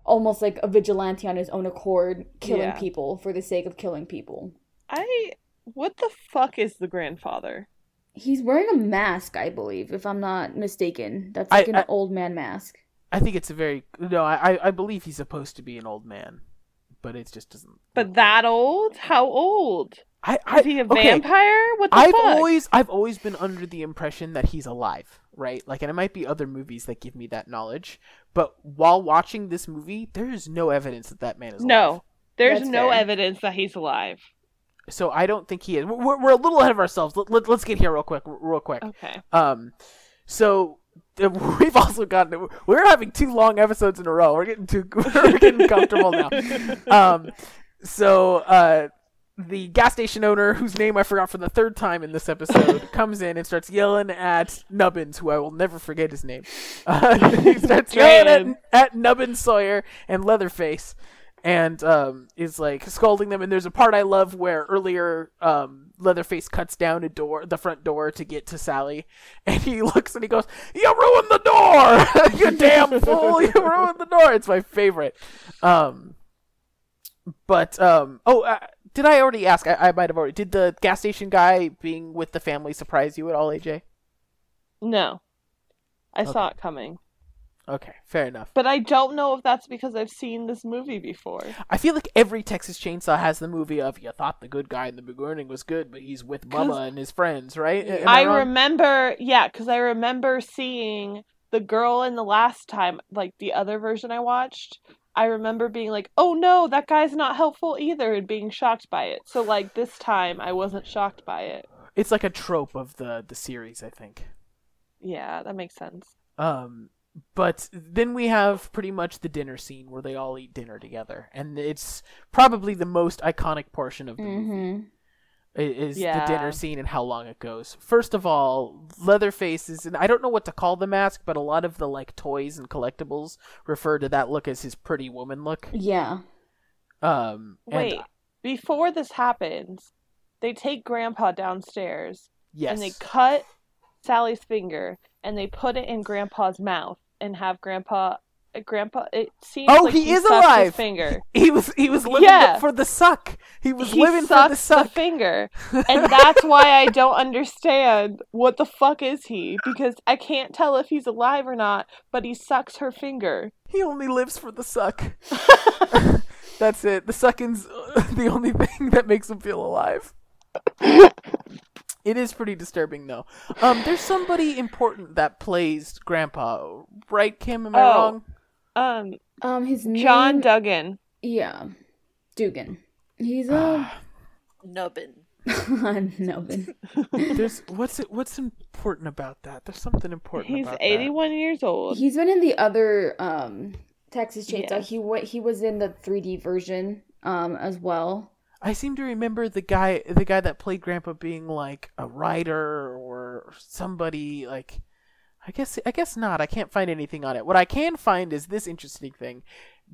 almost like a vigilante on his own accord, killing Yeah. people for the sake of killing people. I. What the fuck is the grandfather? He's wearing a mask, I believe, if I'm not mistaken. That's I- like an I- old man mask. I think it's a very no. I I- I believe he's supposed to be an old man, but it just doesn't. But that old? How old? I, I Is he a okay, vampire? What the I've fuck? always I've always been under the impression that he's alive, right? Like, and it might be other movies that give me that knowledge, but while watching this movie, there is no evidence that that man is alive. No, there's That's no fair. evidence that he's alive. So I don't think he is. We're, we're a little ahead of ourselves. Let, let, let's get here real quick, real quick. Okay. Um, so uh, we've also gotten we're having two long episodes in a row. We're getting too we're getting comfortable now. Um, so uh, the gas station owner, whose name I forgot for the third time in this episode, comes in and starts yelling at Nubbins, who I will never forget his name. Uh, he starts yelling at, at Nubbins Sawyer and Leatherface. And um, is like scolding them, and there's a part I love where earlier um, Leatherface cuts down a door, the front door, to get to Sally, and he looks and he goes, "You ruined the door! you damn fool! You ruined the door!" It's my favorite. Um, but um, oh, uh, did I already ask? I, I might have already. Did the gas station guy being with the family surprise you at all, AJ? No. I saw it coming. Okay, fair enough. But I don't know if that's because I've seen this movie before. I feel like every Texas Chainsaw has the movie of you thought the good guy in the beginning was good, but he's with Mama and his friends, right? Am I wrong? remember, yeah, because I remember seeing the girl in the last time, like the other version I watched. I remember being like, "Oh no, that guy's not helpful either," and being shocked by it. So like this time, I wasn't shocked by it. It's like a trope of the the series, I think. Yeah, that makes sense. Um, but then we have pretty much the dinner scene where they all eat dinner together, and it's probably the most iconic portion of the movie. Mm-hmm. i- Is the dinner scene and how long it goes. First of all, Leatherface is, and I don't know what to call the mask, but a lot of the like toys and collectibles refer to that look as his pretty woman look. Yeah. Um, and- Wait, before this happens, they take Grandpa downstairs yes, and they cut Sally's finger and they put it in Grandpa's mouth and have Grandpa. Grandpa, it seems Oh, like he is sucked his alive! finger. he was he was living Yeah. for the suck. He was he living for the suck. finger, and that's why I don't understand what the fuck is he because I can't tell if he's alive or not. But he sucks her finger. He only lives for the suck. That's it. The sucking's the only thing that makes him feel alive. It is pretty disturbing, though. Um, there's somebody important that plays Grandpa, right? Kim, am I Oh. wrong? Um, Um, his name. John Dugan. Yeah, Dugan. He's Ah. a Nubbin. Melvin. There's what's it? What's important about that? There's something important. He's about 81 years old. He's been in the other um Texas Chainsaw. Yeah. He wa he was in the 3D version um as well. I seem to remember the guy, the guy that played Grandpa, being like a writer or somebody like. I guess I guess not. I can't find anything on it. What I can find is this interesting thing.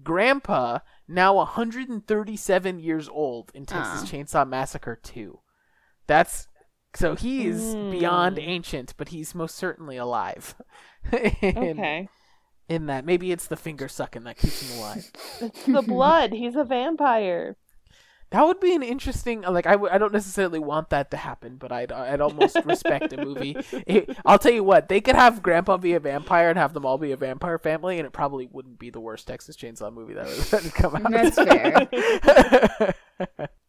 Grandpa, now 137 years old in Texas. Chainsaw Massacre 2. That's so he is beyond Mm. ancient, but he's most certainly alive. in, okay. in that maybe it's the finger sucking that keeps him alive. It's the blood. He's a vampire. That would be an interesting. Like I, w- I don't necessarily want that to happen, but I'd I'd almost respect a movie. It- I'll tell you what, they could have Grandpa be a vampire and have them all be a vampire family, and it probably wouldn't be the worst Texas Chainsaw movie that would come out. That's fair.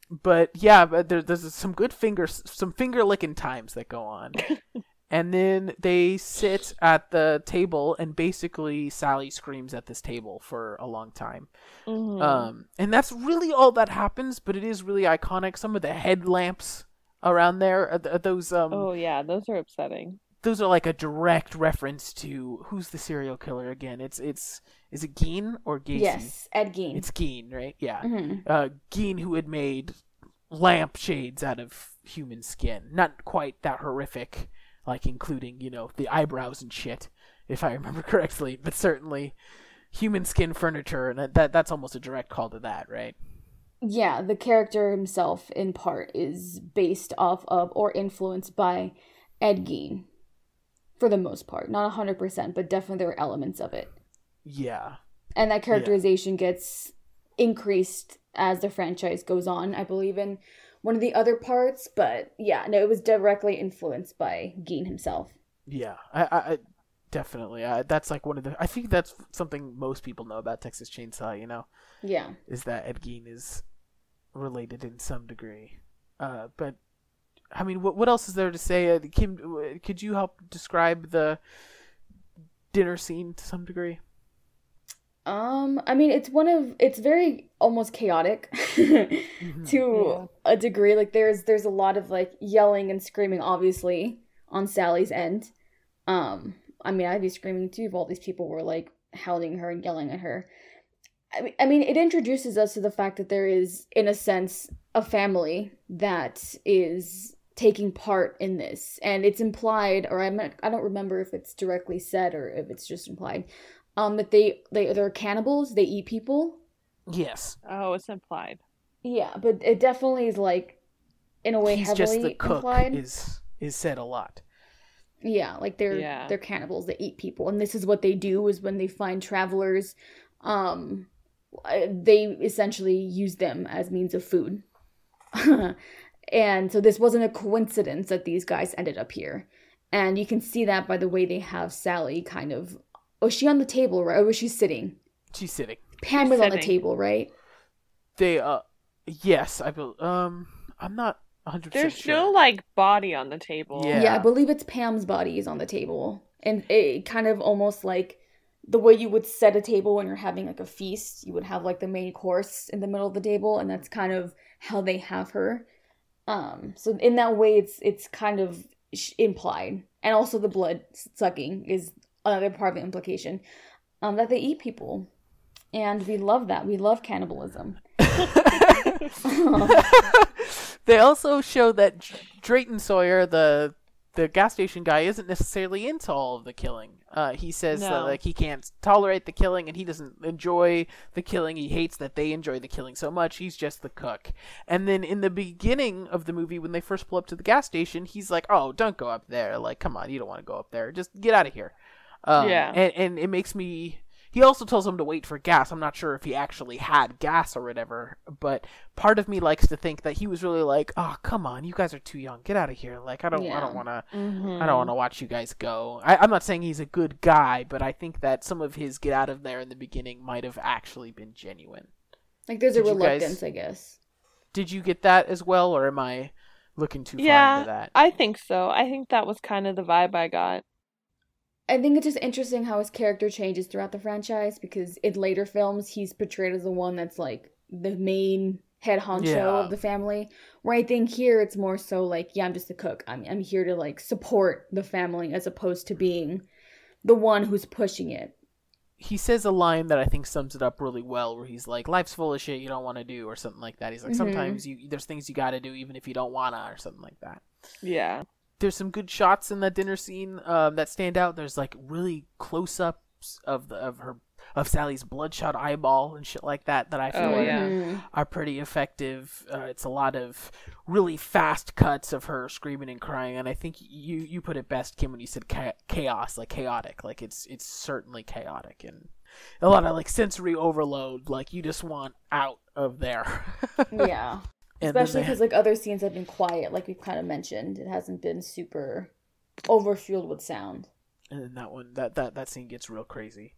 but yeah, but there, there's some good finger, some finger licking times that go on. And then they sit at the table, and basically Sally screams at this table for a long time. Mhm. Um, and that's really all that happens, but it is really iconic. Some of the headlamps around there, are, th- are those um, oh yeah, those are upsetting. those are like a direct reference to who's the serial killer again? It's it's is it Gein or Gacy? yes, Ed Gein. it's Gein, right? Yeah, Mhm. uh, Gein who had made lampshades out of human skin. Not quite that horrific, like including you know the eyebrows and shit, if I remember correctly, but certainly human skin furniture, and that, that that's almost a direct call to that, right? Yeah, the character himself, in part, is based off of or influenced by Ed Gein. For the most part. Not 100%, but definitely there are elements of it. Yeah, And that characterization gets increased as the franchise goes on, I believe, in one of the other parts. But yeah, no, it was directly influenced by Gein himself. yeah, I, I, I definitely. I, that's like one of the. I think that's something most people know about Texas Chainsaw. You know, Yeah. is that Ed Gein is related in some degree. Uh, but I mean, what what else is there to say? Uh, Kim, could you help describe the dinner scene to some degree? Um, I mean, it's one of it's very almost chaotic to a degree. Like there's there's a lot of like yelling and screaming, obviously, on Sally's end. Um, I mean, I'd be screaming too if all these people were like hounding her and yelling at her. I mean, I mean, it introduces us to the fact that there is, in a sense, a family that is taking part in this, and it's implied, or I'm not, I don't remember if it's directly said or if it's just implied, um, that they they they're cannibals. They eat people. Yes, Oh, it's implied. Yeah, but it definitely is like, in a way, he's heavily just the cook. implied. Is is said a lot. Yeah, like they're Yeah. they're cannibals. They eat people, and this is what they do. Is when they find travelers, um, uh, they essentially use them as means of food. and so this wasn't a coincidence that these guys ended up here, and you can see that by the way they have Sally kind of. Was she on the table, right? Or was she sitting? She's sitting. Pam She's was on the table, right? They uh, yes, I bel Um, I'm not 100 percent There's sure. no like body on the table. Yeah. Yeah, I believe it's Pam's body is on the table. And it kind of almost like the way you would set a table when you're having like a feast, you would have like the main course in the middle of the table, and that's kind of how they have her. Um, so in that way, it's it's kind of implied, and also the blood sucking is another part of the implication um, that they eat people, and we love that. We love cannibalism. they also show that Drayton Sawyer, the the gas station guy, isn't necessarily into all of the killing. Uh, he says that like he can't tolerate the killing, and he doesn't enjoy the killing. He hates that they enjoy the killing so much. He's just the cook. And then in the beginning of the movie, when they first pull up to the gas station, he's like, "Oh, don't go up there. Like, come on, you don't want to go up there. Just get out of here." Um, Yeah. and and it makes me. he also tells him to wait for gas. I'm not sure if he actually had gas or whatever, but part of me likes to think that he was really like, "Oh, come on, you guys are too young. Get out of here. Like, I don't, I don't want to, Mm-hmm. I don't want to watch you guys go." I, I'm not saying he's a good guy, but I think that some of his get out of there in the beginning might have actually been genuine. Like there's a Did guys- reluctance, I guess. Did you get that as well, or am I looking too far Yeah, into that? I think so. I think that was kind of the vibe I got. I think it's just interesting how his character changes throughout the franchise because in later films he's portrayed as the one that's like the main head honcho Yeah. of the family. Where I think here it's more so like, yeah, I'm just a cook. I'm I'm here to like support the family as opposed to being the one who's pushing it. he says a line that I think sums it up really well, where he's like, "Life's full of shit you don't want to do," or something like that. He's like, Mhm. "Sometimes you there's things you got to do even if you don't wanna," or something like that. Yeah. There's some good shots in that dinner scene um, that stand out. There's like really close ups of the of her of Sally's bloodshot eyeball and shit like that that I feel Oh, are, yeah. Mhm. are pretty effective. Uh, it's a lot of really fast cuts of her screaming and crying, and I think you you put it best, Kim, when you said cha- chaos, like chaotic. Like it's it's certainly chaotic and a lot of like sensory overload. Like you just want out of there. Yeah. Especially because like other scenes have been quiet, like we've kind of mentioned. It hasn't been super overfueled with sound. and then that one that that that scene gets real crazy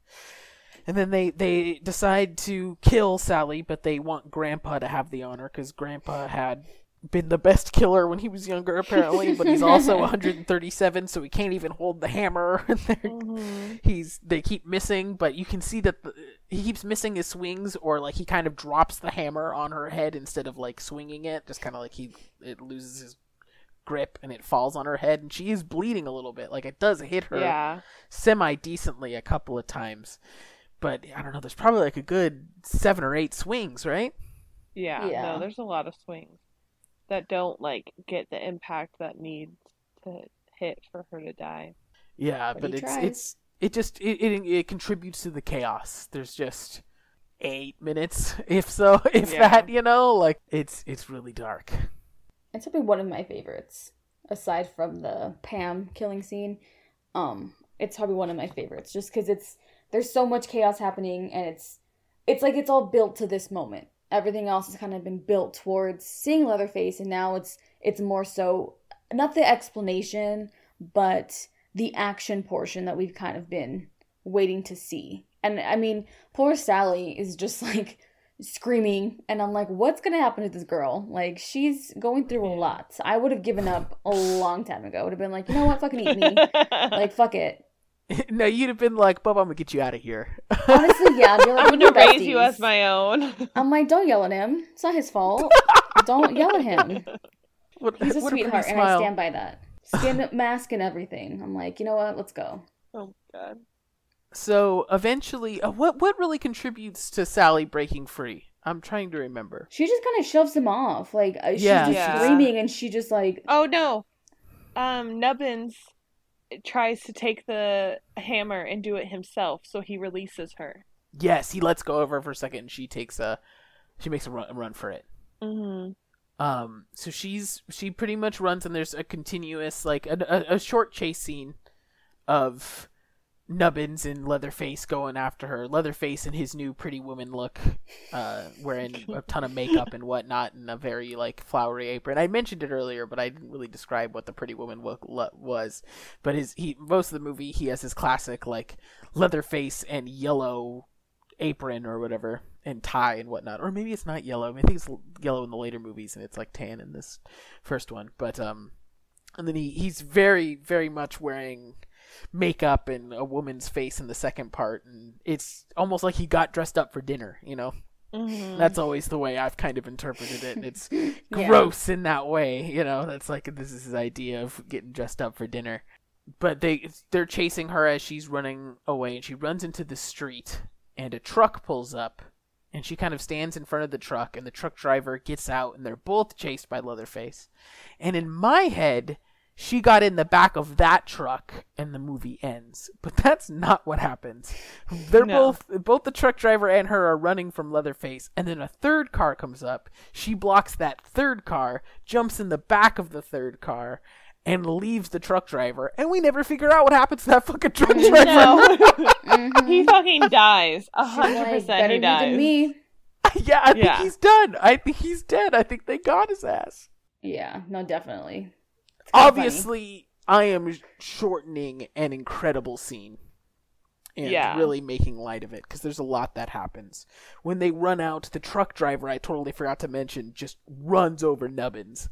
and then they they decide to kill sally but they want grandpa to have the honor because grandpa had been the best killer when he was younger apparently but he's also 137 so he can't even hold the hammer And they're- Mhm. he's they keep missing but you can see that the, he keeps missing his swings or like he kind of drops the hammer on her head instead of like swinging it just kind of like he it loses his grip and it falls on her head and she is bleeding a little bit like it does hit her Yeah. semi decently a couple of times. But I don't know, there's probably like a good seven or eight swings, right? Yeah. Yeah. No, there's a lot of swings that don't like get the impact that needs to hit for her to die. Yeah, But but, it's tries. it's it just it, it it contributes to the chaos. There's just eight minutes, if so, if Yeah. that, you know, like it's it's really dark. It's probably one of my favorites, aside from the Pam killing scene. Um, it's probably one of my favorites, just because it's there's so much chaos happening, and it's it's like it's all built to this moment. Everything else has kind of been built towards seeing Leatherface, and now it's it's more so not the explanation, but the action portion that we've kind of been waiting to see. And I mean, poor Sally is just like screaming and I'm like, what's gonna happen to this girl? Like she's going through a lot. I would have given up a long time ago. I would have been like, you know what, fucking eat me. like fuck it. no, you'd have been like, Bub, I'm gonna get you out of here. Honestly, yeah, I'd be like, I'm gonna raise you besties." as my own. I'm like, don't yell at him. It's not his fault. don't yell at him. what, He's a what pretty sweetheart, and I stand by that. Skin mask and everything. I'm like, you know what? Let's go. oh god. So eventually, uh, what what really contributes to Sally breaking free? I'm trying to remember. She just kind of shoves him off. Like uh, she's just Yeah. screaming, and she just like Oh no. Um Nubbins tries to take the hammer and do it himself, so he releases her. Yes, he lets go of her for a second, and she takes a she makes a run, a run for it. Mm-hmm. Um, so she's she pretty much runs, and there's a continuous like a, a, a short chase scene of Nubbins and Leatherface going after her. Leatherface in his new pretty woman look, uh, wearing a ton of makeup and whatnot, and a very like flowery apron. I mentioned it earlier, but I didn't really describe what the pretty woman look lo- was. But his he most of the movie he has his classic like Leatherface and yellow apron or whatever and tie and whatnot or maybe it's not yellow I, mean, I think it's yellow in the later movies and it's like tan in this first one but um and then he he's very very much wearing makeup and a woman's face in the second part and it's almost like he got dressed up for dinner you know Mm-hmm. that's always the way I've kind of interpreted it. and It's Yeah. gross in that way, you know. That's like this is his idea of getting dressed up for dinner. But they they're chasing her as she's running away, and she runs into the street, and a truck pulls up, and she kind of stands in front of the truck, and the truck driver gets out, and they're both chased by Leatherface. And in my head, she got in the back of that truck and the movie ends. But that's not what happens. They're No. both both the truck driver and her are running from Leatherface and then a third car comes up. She blocks that third car, jumps in the back of the third car, and leaves the truck driver, and we never figure out what happens to that fucking truck driver. No, Mhm. he fucking dies. A She's hundred like, percent, better he you than dies. me. yeah, I think Yeah. he's done. I think he's dead. I think they got his ass. Yeah, no, definitely. Kinda funny. Obviously, I am shortening an incredible scene and Yeah. really making light of it because there's a lot that happens. When they run out, the truck driver, I totally forgot to mention, just runs over Nubbins.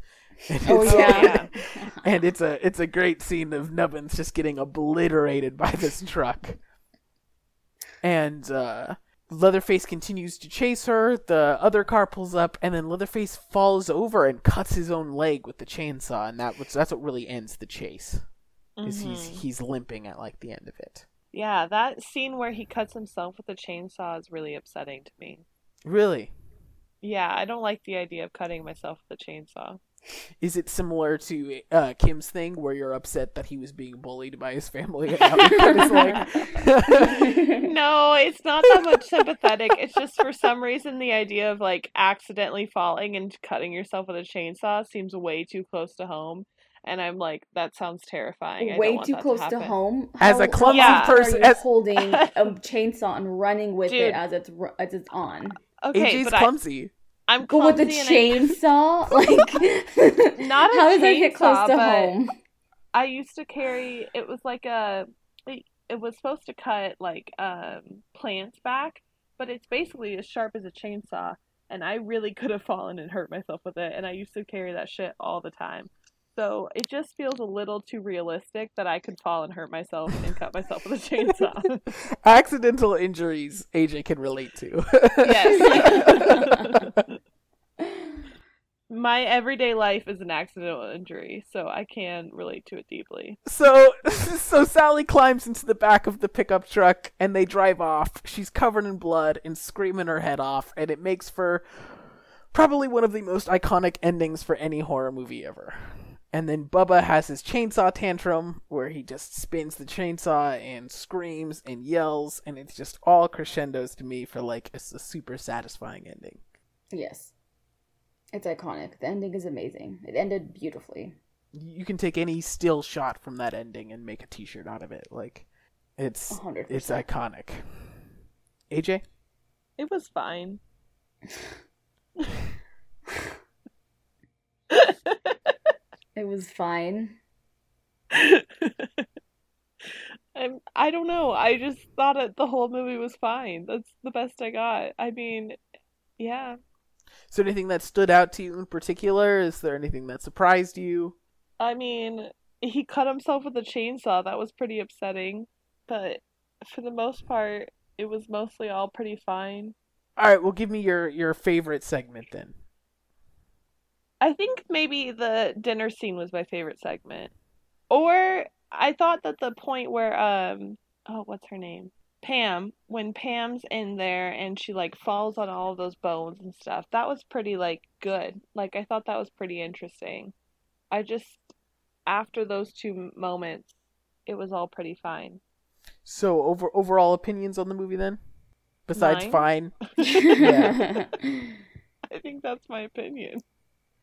And Oh it's- yeah. and it's a it's a great scene of Nubbins just getting obliterated by this truck. And uh Leatherface continues to chase her, the other car pulls up, and then Leatherface falls over and cuts his own leg with the chainsaw, and that was that's what really ends the chase. Because he's Mhm. he's limping at like the end of it. Yeah, that scene where he cuts himself with the chainsaw is really upsetting to me. Really? Yeah, I don't like the idea of cutting myself with a chainsaw. Is it similar to uh, Kim's thing where you're upset that he was being bullied by his family and now he his? No, it's not that much sympathetic. It's just for some reason the idea of like accidentally falling and cutting yourself with a chainsaw seems way too close to home. And I'm like, that sounds terrifying. I don't Way want too that close to, happen. home. As a clumsy Yeah. person- as- holding a chainsaw and running with Dude. it as it's as it's on. Okay, AJ's but I, clumsy. I'm Go with clumsy and I- chainsaw, like Not a how does that hit close chainsaw, to but- home? I used to carry it was like a it, it was supposed to cut like um plants back, but it's basically as sharp as a chainsaw and I really could have fallen and hurt myself with it and I used to carry that shit all the time. So it just feels a little too realistic that I could fall and hurt myself and cut myself with a chainsaw. Accidental injuries AJ can relate to. yes. My everyday life is an accidental injury, so I can relate to it deeply. so so Sally climbs into the back of the pickup truck and they drive off. She's covered in blood and screaming her head off and it makes for probably one of the most iconic endings for any horror movie ever. And then Bubba has his chainsaw tantrum where he just spins the chainsaw and screams and yells and it's just all crescendos to me for like a, a super satisfying ending. Yes, it's iconic. The ending is amazing. It ended beautifully. you can take any still shot from that ending and make a t-shirt out of it like it's A hundred it's iconic aj It was fine. It was fine. I'm, I don't know. I just thought it, the whole movie was fine. That's the best I got. I mean, yeah. is there anything that stood out to you in particular is there anything that surprised you I mean, he cut himself with a chainsaw. That was pretty upsetting. But for the most part, it was mostly all pretty fine. all right well give me your your favorite segment then I think maybe the dinner scene was my favorite segment. Or I thought that the point where um oh what's her name? Pam, when Pam's in there and she like falls on all of those bones and stuff, that was pretty like good. Like I thought that was pretty interesting. I just after those two moments, it was all pretty fine. so over overall opinions on the movie then besides Mine? fine Yeah. I think that's my opinion.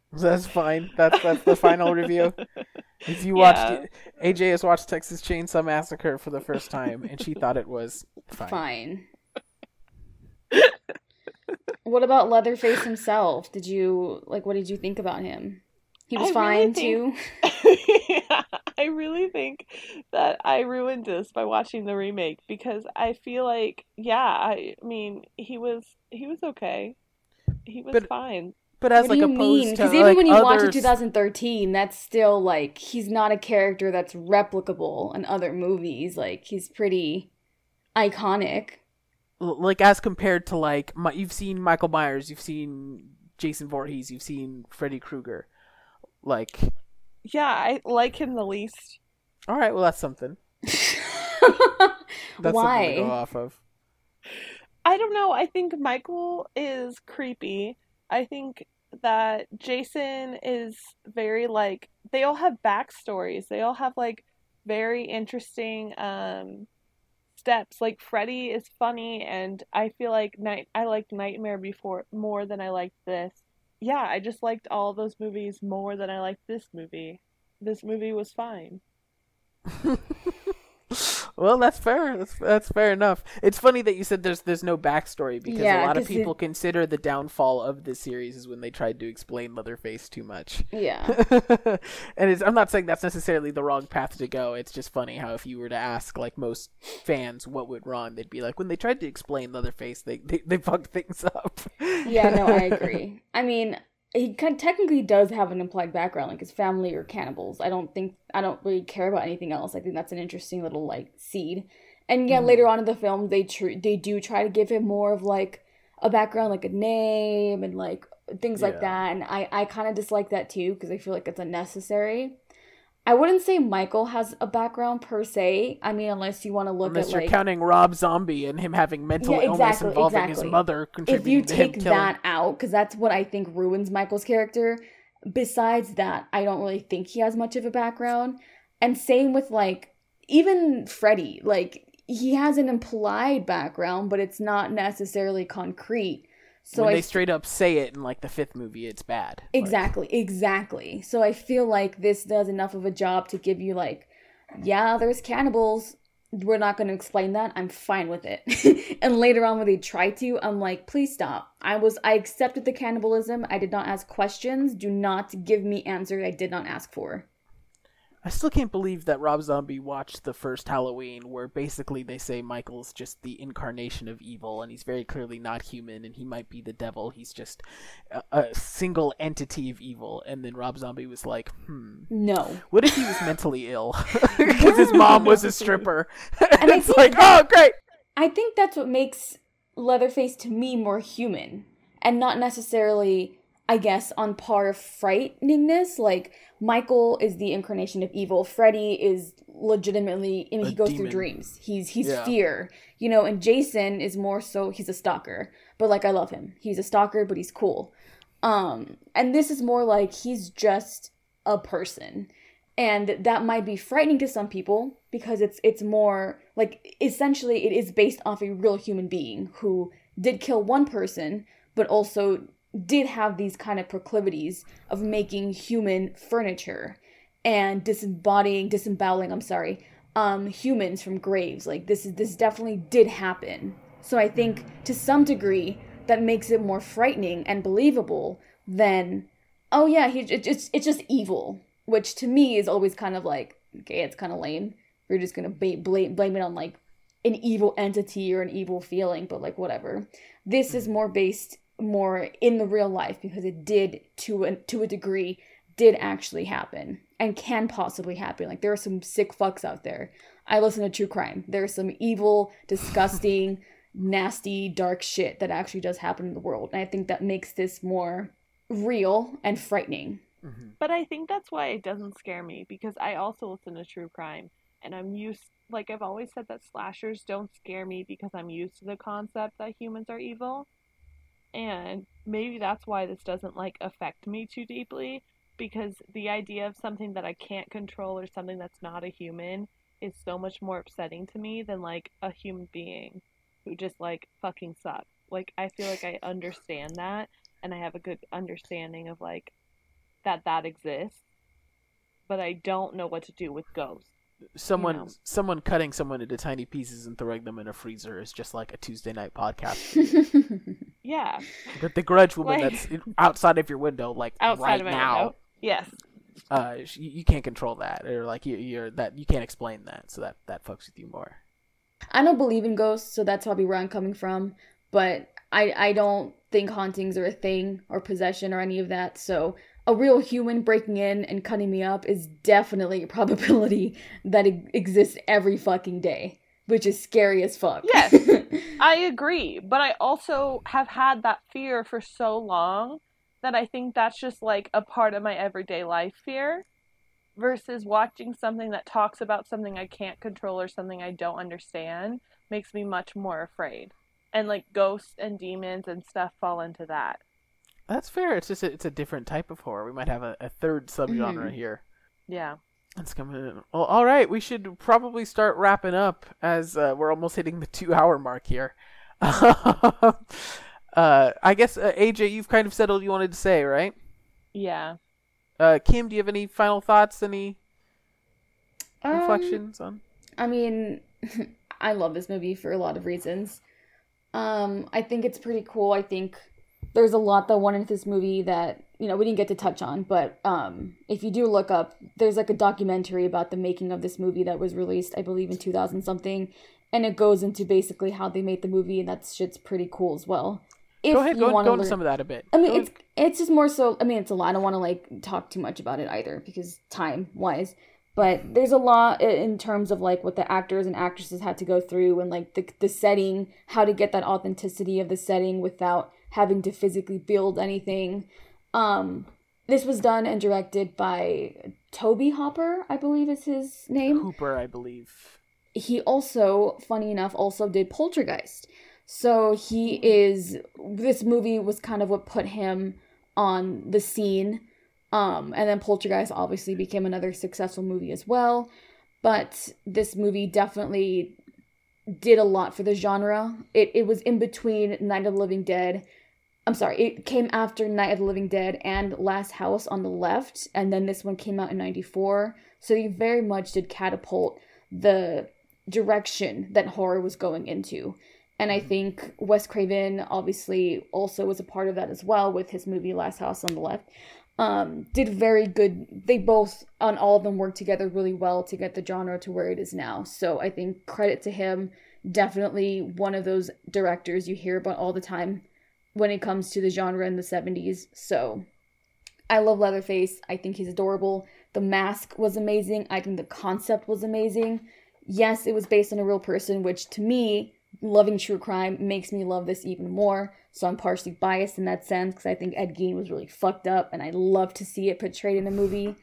that's fine that's that's the final review if you watched Yeah. it, aj has watched texas chainsaw massacre for the first time and she thought it was fine, Fine. what about Leatherface himself? Did you like? What did you think about him? He was I fine really too. I really think that I ruined this by watching the remake because I feel like yeah, I mean, he was he was okay. He was But- fine. But as what do you mean? Because even like when you watch other it 2013, that's still like he's not a character that's replicable in other movies. Like he's pretty iconic. Like as compared to like my, you've seen Michael Myers, you've seen Jason Voorhees, you've seen Freddy Krueger. Like, Yeah, I like him the least. all right, well that's something. That's Why? something to go off of. I don't know. I think Michael is creepy. I think that Jason is very like they all have backstories. They all have like very interesting um steps. Like Freddy is funny and I feel like night I liked Nightmare before more than I liked this. Yeah, I just liked all those movies more than I liked this movie. this movie was fine. well, that's fair. That's that's fair enough. It's funny that you said there's there's no backstory because Yeah, a lot of 'cause it- people consider the downfall of this series is when they tried to explain Leatherface too much. Yeah. and it's, I'm not saying that's necessarily the wrong path to go. It's just funny how if you were to ask like most fans what went wrong, they'd be like, when they tried to explain Leatherface, they they, they fucked things up. Yeah, no, I agree. I mean, he kind technically does have an implied background, like his family are cannibals. I don't think I don't really care about anything else. I think that's an interesting little like seed. And yeah, mm-hmm. later on in the film, they tr- they do try to give him more of like a background, like a name and like things like that. And I I kind of dislike that too because I feel like it's unnecessary. I wouldn't say Michael has a background per se. I mean, unless you want to look Unless at you're like counting Rob Zombie and him having mental Yeah, illness exactly, involving his exactly. mother if you take that out because that's what i think ruins michael's character besides that i don't really think he has much of a background and same with like even freddy like he has an implied background but it's not necessarily concrete so when I they straight up say it in like the fifth movie, it's bad. Like, Exactly, exactly. So I feel like this does enough of a job to give you like, yeah, there's cannibals. We're not going to explain that. I'm fine with it. and later on when they try to, I'm like, please stop. I was I accepted the cannibalism. I did not ask questions. Do not give me answers I did not ask for. I still can't believe that Rob Zombie watched the first Halloween, where basically they say Michael's just the incarnation of evil, and he's very clearly not human, and he might be the devil. He's just a, a single entity of evil. And then Rob Zombie was like, "Hmm, No. what if he was mentally ill because his mom was a stripper?" and it's like, that- "Oh, great." I think that's what makes Leatherface to me more human and not necessarily, I guess, on par of frighteningness. Like, Michael is the incarnation of evil. Freddy is legitimately, I mean, he goes demon. through dreams. He's he's Yeah. fear, you know. And Jason is more so he's a stalker, but like I love him. He's a stalker, but he's cool. Um, and this is more like he's just a person and that might be frightening to some people because it's it's more like essentially it is based off a real human being who did kill one person but also did have these kind of proclivities of making human furniture and disembodying disemboweling i'm sorry um humans from graves. Like this is this definitely did happen. So i think to some degree that makes it more frightening and believable than oh yeah he, it, it's, it's just evil which to me is always kind of like okay it's kind of lame. We're just gonna ba- blame, blame it on like an evil entity or an evil feeling but like whatever. This is more based more in the real life because it did to a, to a degree did actually happen and can possibly happen. Like there are some sick fucks out there. I listen to true crime. There's some evil disgusting nasty dark shit that actually does happen in the world. And i think that makes this more real and frightening. Mm-hmm. But I think that's why it doesn't scare me because I also listen to true crime and I'm used like I've always said that slashers don't scare me because I'm used to the concept that humans are evil. And maybe that's why this doesn't like affect me too deeply because the idea of something that I can't control or something that's not a human is so much more upsetting to me than like a human being who just like fucking sucks. Like I feel like I understand that and I have a good understanding of like that that exists, but I don't know what to do with ghosts. Someone, know. someone cutting someone into tiny pieces and throwing them in a freezer is just like a Tuesday night podcast. Yeah, but the Grudge woman Like- that's outside of your window, like outside right of my now, window. Yes, uh, sh- you, you can't control that, or like you, you're that you can't explain that, so that that fucks with you more. I don't believe in ghosts, so that's probably where I'm coming from. But I I don't think hauntings are a thing or possession or any of that. So a real human breaking in and cutting me up is definitely a probability that it exists every fucking day, which is scary as fuck. Yes. I agree, but I also have had that fear for so long that I think that's just like a part of my everyday life fear versus watching something that talks about something I can't control or something I don't understand makes me much more afraid. And like ghosts and demons and stuff fall into that. That's fair. It's just a, it's a different type of horror. We might have a, a third subgenre Mhm. here. Yeah. That's coming in. Well, all right. We should probably start wrapping up as uh, we're almost hitting the two hour mark here. uh, I guess uh, AJ, you've kind of said all you wanted to say, right? Yeah. Uh, Kim, do you have any final thoughts? Any Um, reflections on? I mean, I love this movie for a lot of reasons. Um, I think it's pretty cool. I think there's a lot that went into this movie that you know we didn't get to touch on, but um, if you do look up, there's like a documentary about the making of this movie that was released, I believe, in 2000 something, and it goes into basically how they made the movie, and that shit's pretty cool as well. If Go ahead, you go, go into learn- some of that a bit. I mean, Go it's it's just more so. I mean, it's a lot. I don't want to like talk too much about it either because time wise. But there's a lot in terms of like what the actors and actresses had to go through and like the the setting, how to get that authenticity of the setting without having to physically build anything. Um, this was done and directed by Toby Hopper, I believe is his name Hooper, I believe. he also, funny enough, also did Poltergeist. So he is this movie was kind of what put him on the scene. Um, and then Poltergeist obviously became another successful movie as well. But this movie definitely did a lot for the genre. It it was in between Night of the Living Dead. I'm sorry, it came after Night of the Living Dead and Last House on the left, and then this one came out in 94. So he very much did catapult the direction that horror was going into. And I think Wes Craven obviously also was a part of that as well with his movie Last House on the Left. Um, did very good. They both, on all of them, worked together really well to get the genre to where it is now. So I think credit to him. Definitely one of those directors you hear about all the time when it comes to the genre in the 70s. So I love Leatherface. I think he's adorable. The mask was amazing. I think the concept was amazing. Yes, it was based on a real person, which to me, loving true crime makes me love this even more. So I'm partially biased in that sense because I think Ed Gein was really fucked up, and I love to see it portrayed in a movie.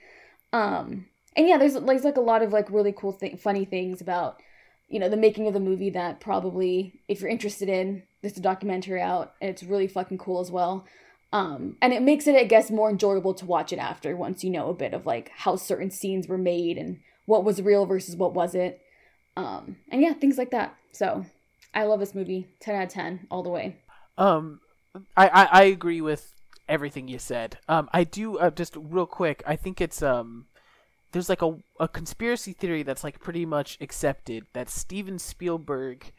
Um, and yeah, there's there's like a lot of like really cool, th- funny things about you know the making of the movie that probably if you're interested in, there's a documentary out, and it's really fucking cool as well. Um, and it makes it, I guess, more enjoyable to watch it after once you know a bit of like how certain scenes were made and what was real versus what wasn't. Um, and yeah, things like that. So I love this movie. 10 out of 10 all the way. Um, I, I, I agree with everything you said. Um, I do uh, just real quick. I think it's um, there's like a a conspiracy theory that's like pretty much accepted that Steven Spielberg,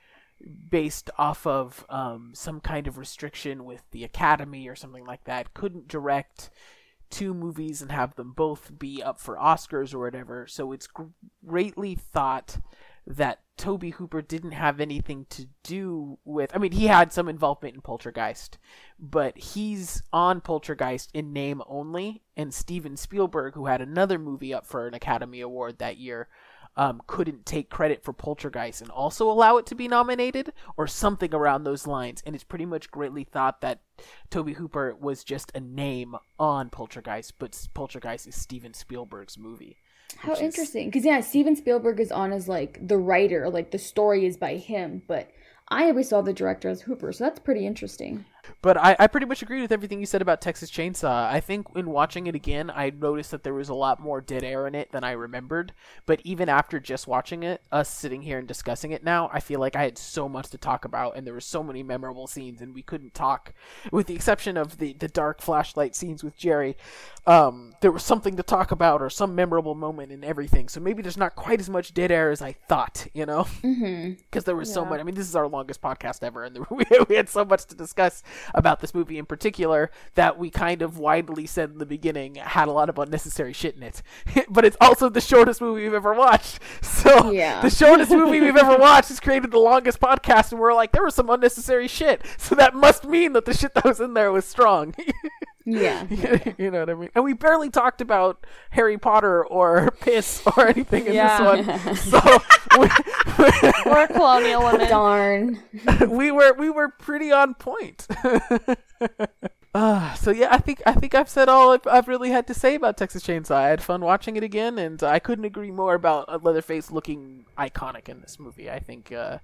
based off of um some kind of restriction with the Academy or something like that, couldn't direct two movies and have them both be up for Oscars or whatever. So it's greatly thought that Toby Hooper didn't have anything to do with. I mean, he had some involvement in Poltergeist, but he's on Poltergeist in name only. And Steven Spielberg, who had another movie up for an Academy Award that year, um, couldn't take credit for Poltergeist and also allow it to be nominated, or something around those lines. And it's pretty much greatly thought that Toby Hooper was just a name on Poltergeist, but Poltergeist is Steven Spielberg's movie. How interesting. Because, yeah, Steven Spielberg is on as like the writer, like the story is by him, but I always saw the director as Hooper, so that's pretty interesting. But I, I pretty much agree with everything you said about Texas Chainsaw. I think in watching it again, I noticed that there was a lot more dead air in it than I remembered. But even after just watching it, us sitting here and discussing it now, I feel like I had so much to talk about, and there were so many memorable scenes, and we couldn't talk, with the exception of the, the dark flashlight scenes with Jerry. Um, there was something to talk about, or some memorable moment in everything. So maybe there's not quite as much dead air as I thought, you know? Mm-hmm. because there was so much. I mean, this is our longest podcast ever, and we, we had so much to discuss about this movie in particular that we kind of widely said in the beginning had a lot of unnecessary shit in it. but it's also the shortest movie we've ever watched. So Yeah. the shortest movie we've ever watched has created the longest podcast, and we're like, there was some unnecessary shit. So that must mean that the shit that was in there was strong. Yeah. you know what I mean? And we barely talked about Harry Potter or piss or anything in Yeah. this one. So we, Or colonial women. Darn. we were we were pretty on point. Uh, so yeah, I think I think I've said all I've, I've really had to say about Texas Chainsaw. I had fun watching it again, and I couldn't agree more about Leatherface looking iconic in this movie. I think uh,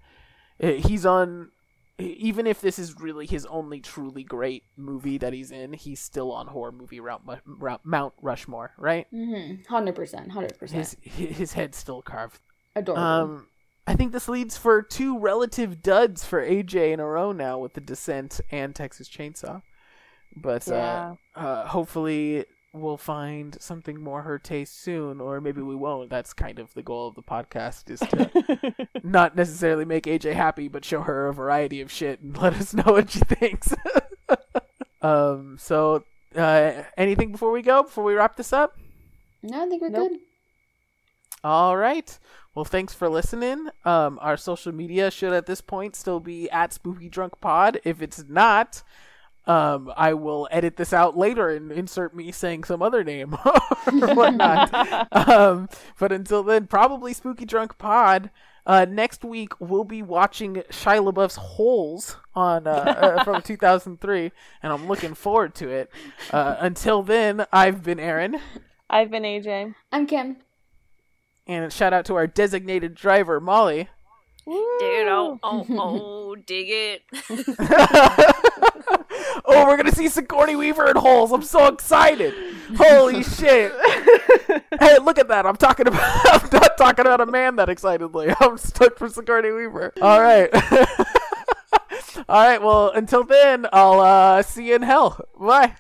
eh, he's on. Even if this is really his only truly great movie that he's in, he's still on horror movie route, route Mount Rushmore, right? Mm-hmm. 100%. 100%. His his head's still carved. Adorable. Um, I think this leads for two relative duds for AJ in a row now with The Descent and Texas Chainsaw. But Yeah. uh, uh, hopefully we'll find something more her taste soon, or maybe we won't. That's kind of the goal of the podcast is to not necessarily make AJ happy, but show her a variety of shit and let us know what she thinks. um, so uh, anything before we go? Before we wrap this up? No, I think we're Nope. good. All right. Well, thanks for listening. Um, our social media should at this point still be at Spooky Drunk Pod. If it's not, um, I will edit this out later and insert me saying some other name or whatnot. um, but until then, probably Spooky Drunk Pod. Uh, next week we'll be watching Shia LaBeouf's Holes on uh, uh, from 2003, and I'm looking forward to it. Uh, until then, I've been Aaron. I've been AJ. I'm Kim. And shout out to our designated driver, Molly. Dude, oh, oh, oh, dig it. oh, we're gonna see Sigourney Weaver in holes. I'm so excited. Holy shit. hey, look at that. I'm talking about I'm not talking about a man that excitedly. I'm stoked for Sigourney Weaver. All right. All right, well, until then, I'll uh see you in hell. Bye.